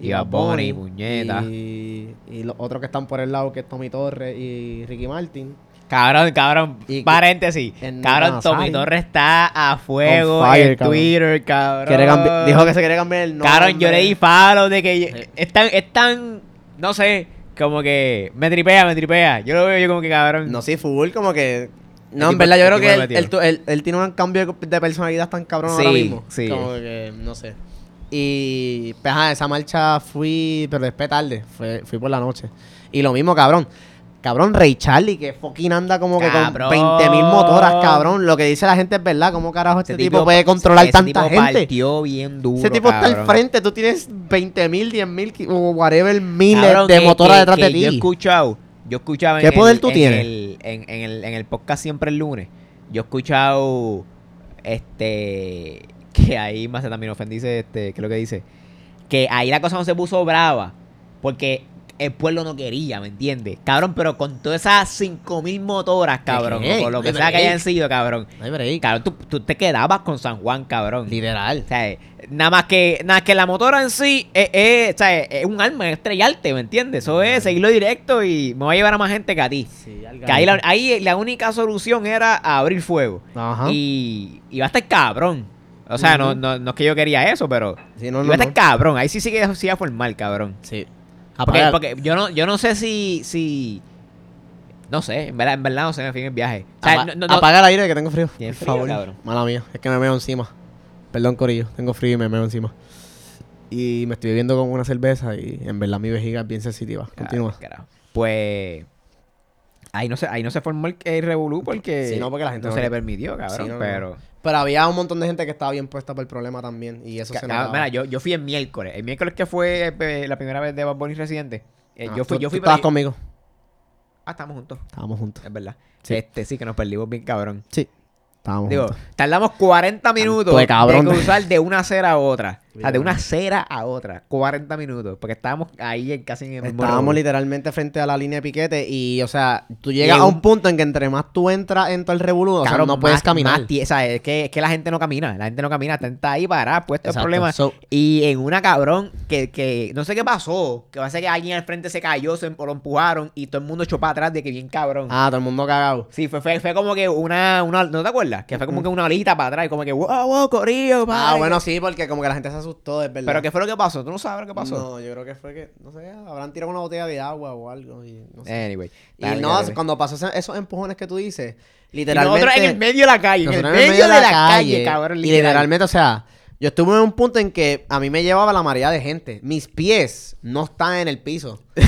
Y Bad Bunny, puñeta. Y, y los otros que están por el lado, que es Tommy Torres y Ricky Martin. Cabrón, cabrón, Y- paréntesis. Cabrón, Tommy. Torres está a fuego fire, en. Twitter, cabrón. Dijo que se quiere cambiar el nombre. Cabrón, yo le di follow de que Sí. es tan, es tan, no sé, como que me tripea, me tripea. Yo lo veo yo como que cabrón. No, sí, full, como que... No, El en verdad, yo creo que él, él él- él tiene un cambio de personalidad tan cabrón ahora Sí, mismo. sí. Como que, no sé. Y, pues, ajá, esa marcha fui, pero después tarde, fue, fui por la noche. Y lo mismo, cabrón. Cabrón, Ray Charlie, que fucking anda como que con 20 mil motoras, cabrón. Lo que dice la gente es verdad. ¿Cómo carajo este tipo, puede controlar ese tanta tipo gente? partió bien duro, Ese tipo está al frente, tú tienes 20 mil, 10 mil, o whatever, miles Cabrón, de que- motoras que- detrás que de ti. Yo he escuchado, yo en ¿Qué el- poder tú en tienes? el- en, en el, en el podcast siempre el lunes. Yo he escuchado este que ahí más también ofendí este, ¿qué es lo que dice? Que ahí la cosa no se puso brava porque el pueblo no quería, ¿me entiendes? Cabrón, pero con todas esas 5000 motoras, cabrón, o con lo que sea que hayan sido, cabrón. Cabrón, tú, tú te quedabas con San Juan, cabrón. Literal. O sea, Nada más que, nada más que la motora en sí es, es- o sea, es- un arma, es estrellarte, ¿me entiendes? Eso es seguirlo directo y me va a llevar a más gente que a ti. Sí, Que ahí la, ahí la única solución era abrir fuego. Ajá. Y, y va a estar cabrón. O sea, no, no, no es que yo quería eso, pero Sí, no, iba a estar cabrón. Ahí sí sí que sí iba a formar, cabrón. Sí. Porque, yo no, yo no sé si, si. No sé, en verdad, en verdad no sé, me fui en el viaje. O sea, apa- no- no- no- apaga el aire que tengo frío. Tienes Por frío, favor. cabrón. Mala mía, es que me meo encima. Perdón, Corillo. Tengo frío y me meo encima. Y me estoy bebiendo con una cerveza y en verdad mi vejiga es bien sensitiva. Continúa. Carajo. Pues. Ahí no se, ahí no se formó el, el revolú porque, Sí, no, porque la gente no se le- permitió, cabrón. Sí, pero. Pero había un montón de gente que estaba bien puesta por el problema también. Y eso Ca- se cabrón, notaba. mira, yo, yo fui el miércoles. El miércoles que fue eh, la primera vez de Bad Bunny Residente. eh, Ah, yo fui, tú- yo tú fui estabas para- conmigo. Ah, estamos juntos. Estábamos juntos. Es verdad. Sí. Este sí que nos perdimos bien, cabrón. Sí. Estábamos Digo, juntos. tardamos 40 minutos de cabrón. de cruzar de una acera a otra. O sea, de una acera a otra. 40 minutos. Porque estábamos ahí en, casi en el mismo Estábamos literalmente frente a la línea de piquete y, o sea, tú llegas a un- un punto en que entre más tú entras en todo el revolú, o sea, no puedes caminar. más o sea, es que, es que la gente no camina. La gente no camina. Está ahí parada, puesto el problema. So- Y en una cabrón que, que no sé qué pasó. Que parece que alguien al frente se cayó, se o lo empujaron y todo el mundo echó para atrás de que bien cabrón. Ah, todo el mundo cagado. Sí, fue, fue, fue como que una, una. ¿No te acuerdas? Que fue como que una olita para atrás. Y como que, wow, wow, corillo, Ah, padre". bueno, sí, porque como que la gente se asustó, es verdad. Pero ¿qué fue lo que pasó? ¿Tú no sabes lo que pasó? No, yo creo que fue que, no sé, habrán tirado una botella de agua o algo y no sé. Anyway. y dale, no, dale. cuando pasó esos empujones que tú dices, Y literalmente... nosotros en el medio de la calle. En el nosotros medio, de la calle, cabrón. Y literalmente, o sea, yo estuve en un punto en que a mí me llevaba la marea de gente. Mis pies no están en el piso.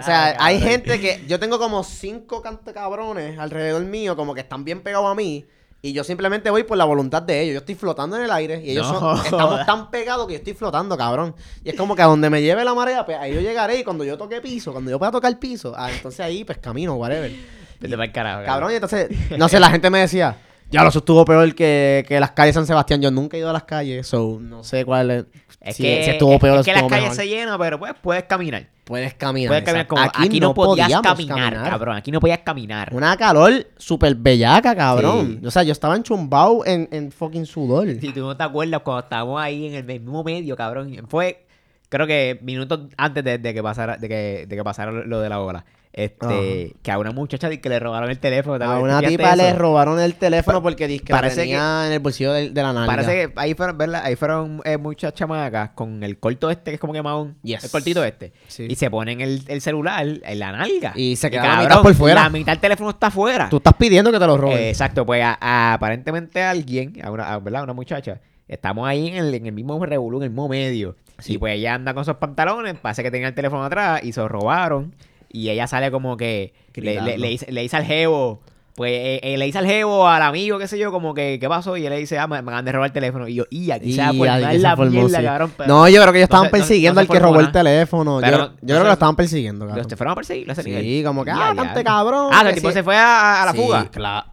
O sea, hay gente que. Yo tengo como cinco cabrones alrededor mío, como que están bien pegados a mí. Y yo simplemente voy por la voluntad de ellos. Yo estoy flotando en el aire. Y ellos No son. Estamos tan pegados que yo estoy flotando, cabrón. Y es como que a donde me lleve la marea, pues ahí yo llegaré. Y cuando yo toque piso, cuando yo pueda tocar piso, ah, entonces ahí, pues camino, whatever. Vete carajo, Cabrón, y entonces, no sé, la gente me decía, ya lo estuvo peor que, que las calles San Sebastián. Yo nunca he ido a las calles, so no sé cuál es. Es si, que, si estuvo es- peor o es que las calles mejor. se llenan, pero pues puedes caminar. Puedes caminar. Puedes caminar como aquí, no, podías caminar, cabrón. Aquí no podías caminar. Una calor súper bellaca, cabrón. Sí. O sea, yo estaba enchumbado en, en fucking sudor. Si tú no te acuerdas, cuando estábamos ahí en el mismo medio, cabrón, fue, creo que minutos antes de, de que pasara, de que, de que pasara lo, lo de la ola. Este, que a una muchacha que le robaron el teléfono. ¿te A una ¿Tú tipa le robaron el teléfono porque dice que parece tenía en el bolsillo de, de la nalga. Parece que ahí fueron, ¿verdad? Ahí fueron eh, muchas chamacas con el corto este, que es como que. Yes. El cortito este. Sí. Y se ponen el, el celular en la nalga. Y se queda la mitad por fuera. La mitad del teléfono está afuera. Tú estás pidiendo que te lo roben. Eh, exacto, pues a- a- aparentemente alguien, a una, a- ¿verdad? Una muchacha, estamos ahí en el, en el mismo revolú, en el mismo medio. Y pues ella anda con sus pantalones, parece que tenía el teléfono atrás y se lo robaron. Y ella sale como que le, le, dice, le dice al jevo, pues eh, eh, le dice al jevo, al amigo, qué sé yo, como que, ¿qué pasó? Y él le dice, ah, me, me acaban de robar el teléfono. Y yo, y aquí se va a la mierda, sí. cabrón. pero- no, yo creo que ellos estaban no- persiguiendo no al que robó el teléfono. Pero yo creo que lo estaban persiguiendo, Los cabrón. te fueron a perseguir, nivel. Sí, como que, ah, cante cabrón. Ah, el tipo se fue a, a la fuga. claro.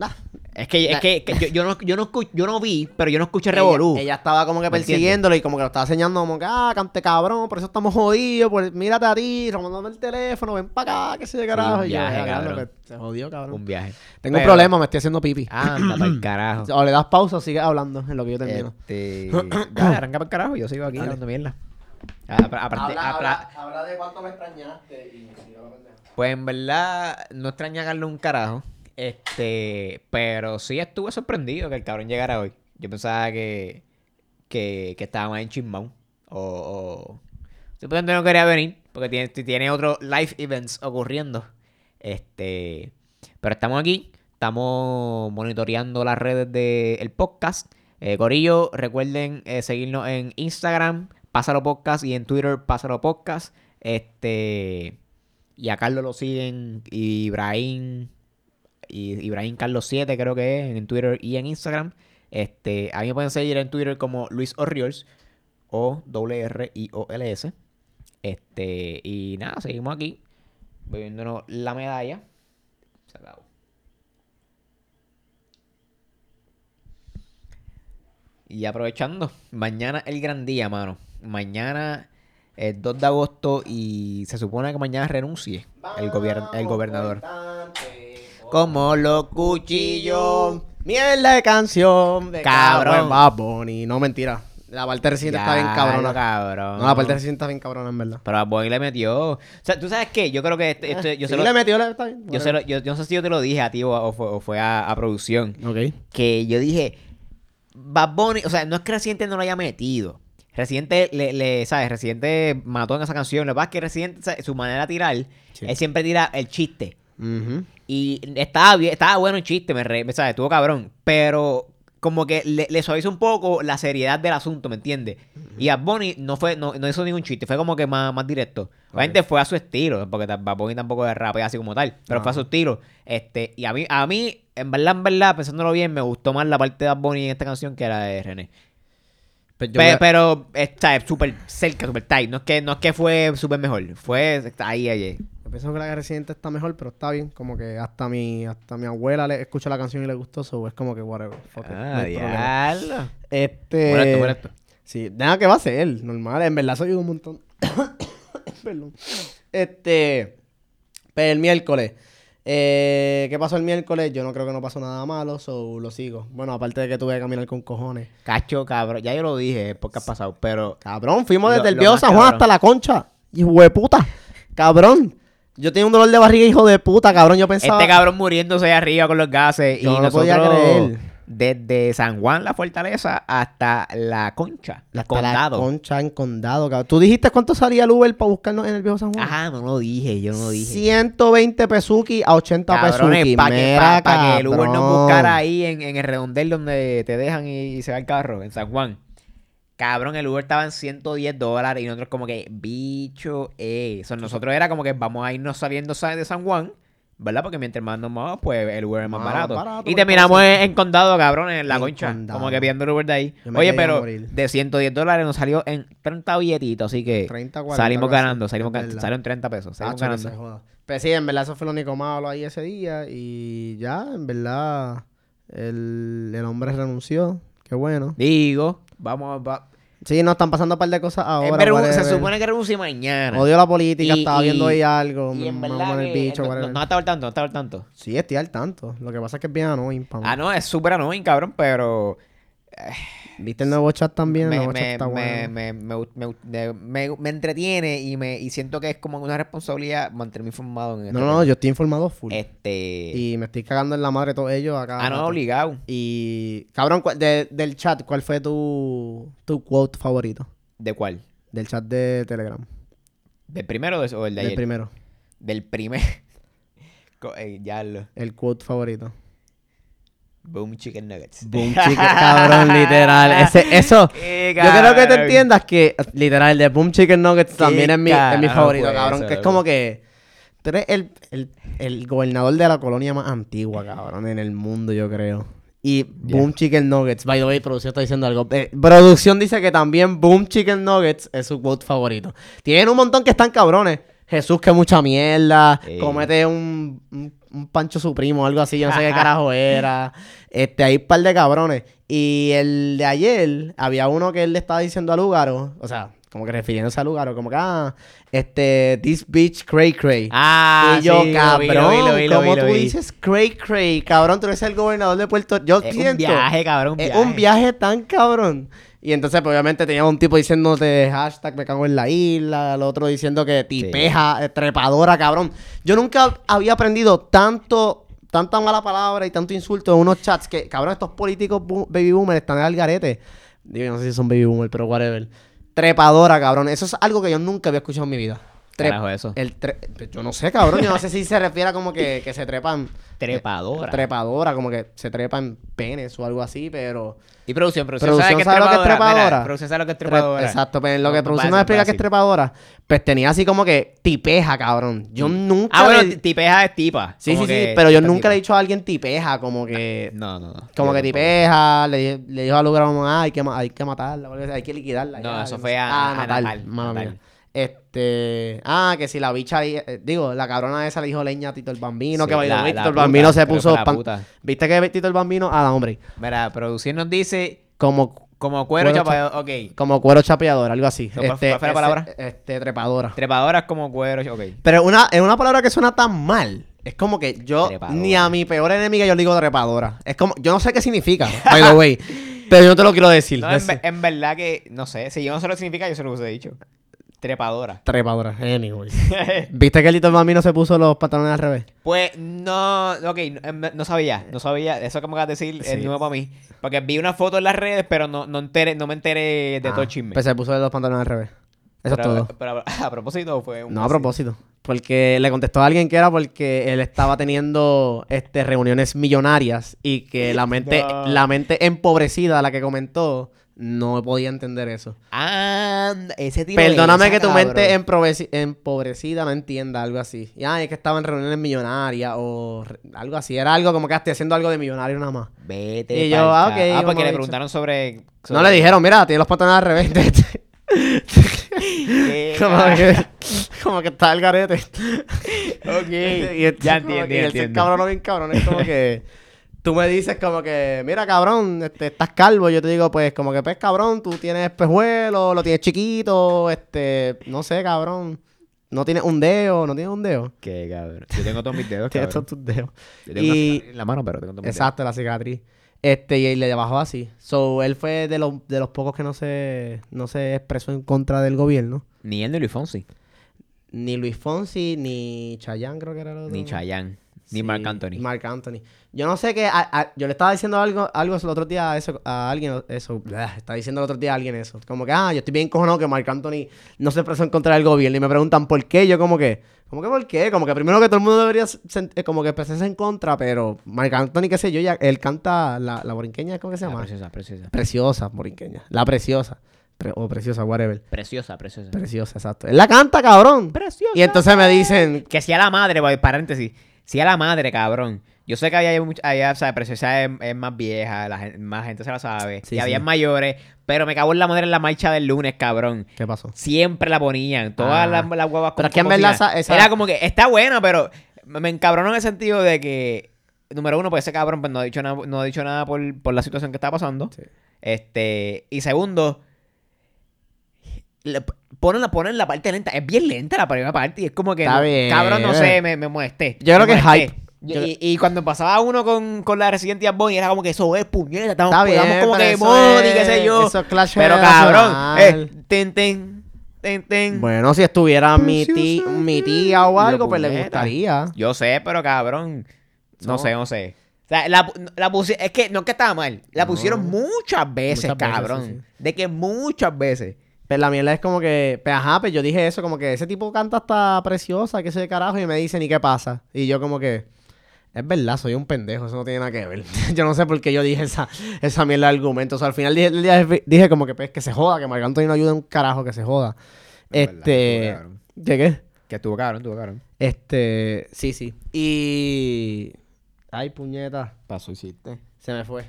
Es que, es que, que yo, yo no, yo, no escu- yo no vi, pero yo no escuché revolú. ella estaba como que persiguiéndolo y como que lo estaba enseñando como que, ah, cante cabrón, por eso estamos jodidos, pues mírate a ti, robándome el teléfono, ven para acá, que se de carajo. un y yo, viaje, "Ah, cabrón. que se jodió, cabrón. Un viaje. Tengo un problema, me estoy haciendo pipi. Anda para el carajo. O le das pausa o sigues hablando en lo que yo termino. Este, dale, arranca para el carajo. Yo sigo aquí Dale. hablando mierda. Ah, apar- aparte- habla de cuánto me extrañaste y pues en verdad no extraña a Carlos un carajo. Este, pero sí estuve sorprendido que el cabrón llegara hoy. Yo pensaba que, que, que estaba más en chismón. O, o simplemente no quería venir. Porque tiene, tiene otros live events ocurriendo. Este, pero estamos aquí. Estamos monitoreando las redes del podcast. Eh, Corillo, recuerden eh, seguirnos en Instagram, Pásalo Podcast, y en Twitter, Pásalo Podcast. Este. Y a Carlos lo siguen. Y Ibrahim. Y Ibrahim Carlos 7, creo que es, en Twitter y en Instagram. Este, a mí me pueden seguir en Twitter como Luis Orriols. O W R I O L S. Este, y nada, seguimos aquí. Bebiéndonos la medalla. Se acabó. Y aprovechando, mañana el gran día, mano. Mañana es 2 de agosto y se supone que mañana renuncie el, gobier- el gobernador. Como los cuchillos. Mierda de canción de Cabrón. cabrón. Bad. No, mentira. La parte de Residente está bien cabrona. cabrón. No, la parte de Residente está bien cabrona, en verdad. Pero a Boy le metió. O sea, ¿tú sabes qué? Yo creo que este, este- yo, Sí, se lo, le metió, le está bien. yo, se lo- yo, yo no sé si yo te lo dije a ti o, o fue, o fue a, a producción. Ok. Que yo dije, Bad Bunny, o sea, no es que Residente no lo haya metido. Residente, le, le, ¿sabes? Residente mató en esa canción. Lo que pasa es que Residente, ¿sabes? su manera de tirar, Sí. él siempre tira el chiste. Y estaba bien, estaba bueno el chiste, me re, ¿sabes? Estuvo cabrón. Pero como que le, le suavizó un poco la seriedad del asunto, ¿me entiendes? Y a Bunny no fue, no, no hizo ningún chiste, fue como que más, más directo. Obviamente fue a su estilo, porque Bad Bunny tampoco es rap así como tal, pero fue a su estilo. Este, y a mí, a mí, en verdad, en verdad, pensándolo bien, me gustó más la parte de Bad Bunny en esta canción que la de René. Pues yo Pe- voy a- pero está súper cerca, súper tight. No es que, no es que fue súper mejor, fue ahí, ahí. Pienso que la de Residente está mejor, pero está bien. Como que hasta mi, hasta mi abuela le escucha la canción y le gustó, so es como que whatever. fuck it, no Ah. Este. Molesto, molesto. Sí, nada que va a ser, normal. En verdad soy un montón. Perdón. Este. Pero el miércoles. Eh, ¿Qué pasó el miércoles? Yo no creo que no pasó nada malo, so lo sigo. Bueno, aparte de que tuve que caminar con cojones. Cacho, cabrón. Ya yo lo dije porque ha pasado, pero. Cabrón, fuimos Lo- desde el viejo San Juan hasta la concha. Hijo de puta. Cabrón. Yo tenía un dolor de barriga, hijo de puta, cabrón. Yo pensaba. Este cabrón muriéndose ahí arriba con los gases. Yo y no nosotros, podía creer. desde San Juan, la fortaleza, hasta la concha, la Hasta la condado. concha en condado, cabrón. ¿Tú dijiste cuánto salía el Uber para buscarnos en el viejo San Juan? Ajá, no lo dije, yo no lo dije. 120 pesuki a 80 Cabrones, pesuki. para que, pa- pa' que el Uber nos buscara ahí en, en el redondel donde te dejan y, se va el carro, en San Juan. Cabrón, el Uber estaba en 110 dólares y nosotros como que, bicho, eh. So, nosotros era como que vamos a irnos saliendo sa- de San Juan, ¿verdad? Porque mientras más nos movamos, pues el Uber es más Más barato. barato, y pues, terminamos en, en condado, cabrón, en la En concha. condado. Como que pidiendo el Uber de ahí. Oye, pero de 110 dólares nos salió en 30 billetitos, así que 30, 40, salimos ganando, salimos es gan- verdad. salieron 30 pesos, salimos que ganando. joda. Pero sí, en verdad eso fue lo único malo ahí ese día. Y ya, en verdad, el, el hombre renunció. Qué bueno. Digo, vamos a... Sí, nos están pasando un par de cosas ahora. Se supone que renuncie mañana. Odio la política, Y- estaba y- viendo ahí algo. Y en verdad el bicho, no, no estaba al tanto, no estaba al tanto. Sí, estoy al tanto. Lo que pasa es que es bien annoying mí. Ah, no, es súper annoying, cabrón, pero... ¿Viste el nuevo chat también? me, me, me, me, entretiene y me y siento que es como una responsabilidad mantenerme informado en este No, no, yo estoy informado full. Este... Y me estoy cagando en la madre todos ellos acá. ah, no, obligado. Y, cabrón, ¿cuál- de- del chat, ¿cuál fue tu, tu quote favorito? ¿De cuál? Del chat de Telegram. ¿Del primero o del- de Del ayer? primero. Del primer... Eh, ya lo... El quote favorito. Boom Chicken Nuggets. Boom, chicken, cabrón, literal. Ese, eso. Qué Yo creo que te cabrón. entiendas que, literal, el de Boom Chicken Nuggets también es mi, es mi favorito, fue cabrón. eso, que es como que tú eres el, el, el gobernador de la colonia más antigua, cabrón, en el mundo, yo creo. Y Boom Chicken Nuggets, by the way, producción está diciendo algo. Eh, producción dice que también Boom Chicken Nuggets es su quote favorito. Tienen un montón que están cabrones. Jesús, que mucha mierda. Sí. Comete un, un, un pancho supremo o algo así. Yo no sé qué carajo era. Este, hay un par de cabrones. Y el de ayer, había uno que él le estaba diciendo a Lugaro. O sea, como que refiriéndose a Lugaro. Como que, ah, este, this bitch cray cray. Ah, y yo, sí, cabrón, lo vi, lo vi, lo ¿cómo vi, lo tú dices cray cray? Cabrón, tú eres el gobernador de Puerto Yo Es siento... un viaje, cabrón, un es un viaje tan cabrón. Y entonces, pues, obviamente, tenía un tipo diciéndote hashtag me cago en la isla, el otro diciendo que tipeja, eh, trepadora, cabrón. Yo nunca había aprendido tanto, tanta mala palabra y tanto insulto en unos chats que, cabrón, estos políticos baby boomers están al garete. Digo, no sé si son baby boomers, pero whatever. Trepadora, cabrón. Eso es algo que yo nunca había escuchado en mi vida. Tre- Carajo, eso. El tre- pues, yo no sé, cabrón. Yo no sé si se refiere a como que, que se trepan. Trepadora. Trepadora, como que se trepan penes o algo así, pero. Y producción, producción, Producción, ¿sabe, ¿sabe lo que es Mira, trepadora? producción sabe lo que es Tre- trepadora. Exacto, pero lo que producción no explica que es trepadora, pues tenía así como que tipeja, cabrón. Yo nunca. Ah, bueno, tipeja es tipa. Sí, sí, sí, que pero yo nunca tipa. le he dicho a alguien tipeja, como que. No, no, no. Como Yo que tipeja, le, le dijo a lugar ah, hay que, hay que matarla, hay que liquidarla. No, ya, eso fue a- Ah, a Natal, Natal, mala Natal. mía. Este. Ah, que si la bicha eh, digo, la cabrona esa le dijo leña a Tito el Bambino. Sí, que la- la Tito el puta, Bambino se puso. pan-. ¿Viste que Tito el Bambino? Ah, no, hombre. Mira, producción nos dice Como, como cuero Cuero chapado. Ok. como cuero chapeador, algo así. ¿Cuál fue- Este, fue la palabra? Este, trepadora. Trepadoras como cuero. Ok. Pero una, es una palabra que suena tan mal. Es como que yo, Trepadora. ni a mi peor enemiga yo le digo trepadora. Es como, yo no sé qué significa, by the way. Pero yo no te lo quiero decir. No, en, en verdad que, no sé, si yo no sé lo que significa, yo se lo hubiese dicho. Trepadora. Trepadora. Anyway. ¿Viste que el Little Mami no se puso los pantalones al revés? Pues no, ok, no, no sabía, no sabía, eso que me acabas de decir es Sí. nuevo para mí. Porque vi una foto en las redes, pero no, no, enteré, no me enteré de todo el Ah, chisme. Pues se puso los pantalones al revés. Eso pero, es todo. Pero a propósito fue un... No a propósito. Porque le contestó a alguien que era porque él estaba teniendo este, reuniones millonarias y que la mente, No. la mente empobrecida, la que comentó, no podía entender eso. Ah, ese tipo Perdóname que tu mente empobreci- empobrecida no entienda algo así. Y ay, es que estaba en reuniones millonarias o algo así. Era algo como que estoy haciendo algo de millonario nada más. Vete Y yo, ah, ok, Ah, porque le preguntaron sobre... No le dijeron, mira, tiene los pantalones al revés. Como, que, como que está el garete. Ok, y el, ya como entiendo, y ya el cabrón o bien cabrón es como que tú me dices como que, mira cabrón, este, estás calvo, yo te digo pues como que pues cabrón, tú tienes espejuelo, lo tienes chiquito, este, no sé cabrón, no tienes un dedo, no tienes un dedo, Qué cabrón. Yo tengo todos mis dedos, tienes todos tus dedos. Yo tengo una Y- cicatriz en la mano, pero tengo todos mis Exacto, la cicatriz. Este, y le bajó así. So, él fue de los, de los pocos que no se, no se expresó en contra del gobierno. Ni él ni Luis Fonsi. Ni Luis Fonsi, ni Chayanne creo que era el otro. Ni Chayanne. Ni Sí, Marc Anthony. Marc Anthony. Yo no sé a- a- yo le estaba diciendo algo, algo el otro día a, eso, a alguien. Eso. blah, estaba diciendo el otro día a alguien eso. Como que, ah, yo estoy bien cojonado que Marc Anthony no se expresó en contra del gobierno. Y me preguntan por qué. Yo, como que. ¿Cómo que por qué? Como que primero que todo el mundo debería eh, como que expresarse en contra, pero Marc Anthony, qué sé yo, ya, él canta la, la borinqueña, ¿cómo que se llama? preciosa, preciosa. Preciosa, borinqueña. La preciosa. Pre- o preciosa, whatever. Preciosa, preciosa. Preciosa, exacto. Él la canta, cabrón. Preciosa. Y entonces me dicen, Que si a la madre, paréntesis. Si a la madre, cabrón. Yo sé que había mucha, allá, o sea, Preciosa es, es más vieja, la más gente se la sabe. Sí, y había sí. mayores, pero me cago en la madre en la marcha del lunes, cabrón. ¿qué pasó? Siempre la ponían, todas Ah. las, las huevas Pero que en verdad esa- Era como que, está buena, pero me encabronó en el sentido de que, número uno, pues ese cabrón pues, no ha dicho nada, no ha dicho nada por, por la situación que está pasando. Sí. Este, y segundo, le ponen la, ponen la parte lenta. Es bien lenta la primera parte y es como que, Está no- bien. cabrón, no sé, me, me molesté. Yo creo Me que es molesté. hype. Y, Yo- y- y cuando pasaba uno con, con la Resident Evil Boy, era como que eso es puñeta, estamos, Está bien, como pero que eso mod y qué es- sé yo. eso es clash pero cabrón, generacional. eh, ten, ten, ten, ten. Bueno, si estuviera mi, tí- Preciosa, mi tía o algo, pues le puñeta. gustaría. Yo sé, pero cabrón, no, No. sé, no sé. O sea, la, la pusi- es que no es que estaba mal, la No. pusieron muchas veces, Muchas veces, cabrón. sí, sí. De que muchas veces. Pero la mierda es como que, pues ajá, pues yo dije eso, como que ese tipo canta hasta preciosa, que sé de carajo, y me dicen, ¿y qué pasa? Y yo como que, es verdad, soy un pendejo, eso no tiene nada que ver. yo no sé por qué yo dije esa, esa mierda de argumentos. O sea, al final dije, dije, dije como que, pues, que se joda, que Marc Anthony no ayuda un carajo, que se joda. Es Este. ¿qué qué? Que estuvo cabrón, estuvo cabrón. Este, sí, sí. Y, ay, puñeta, Pasó, hiciste. se me fue.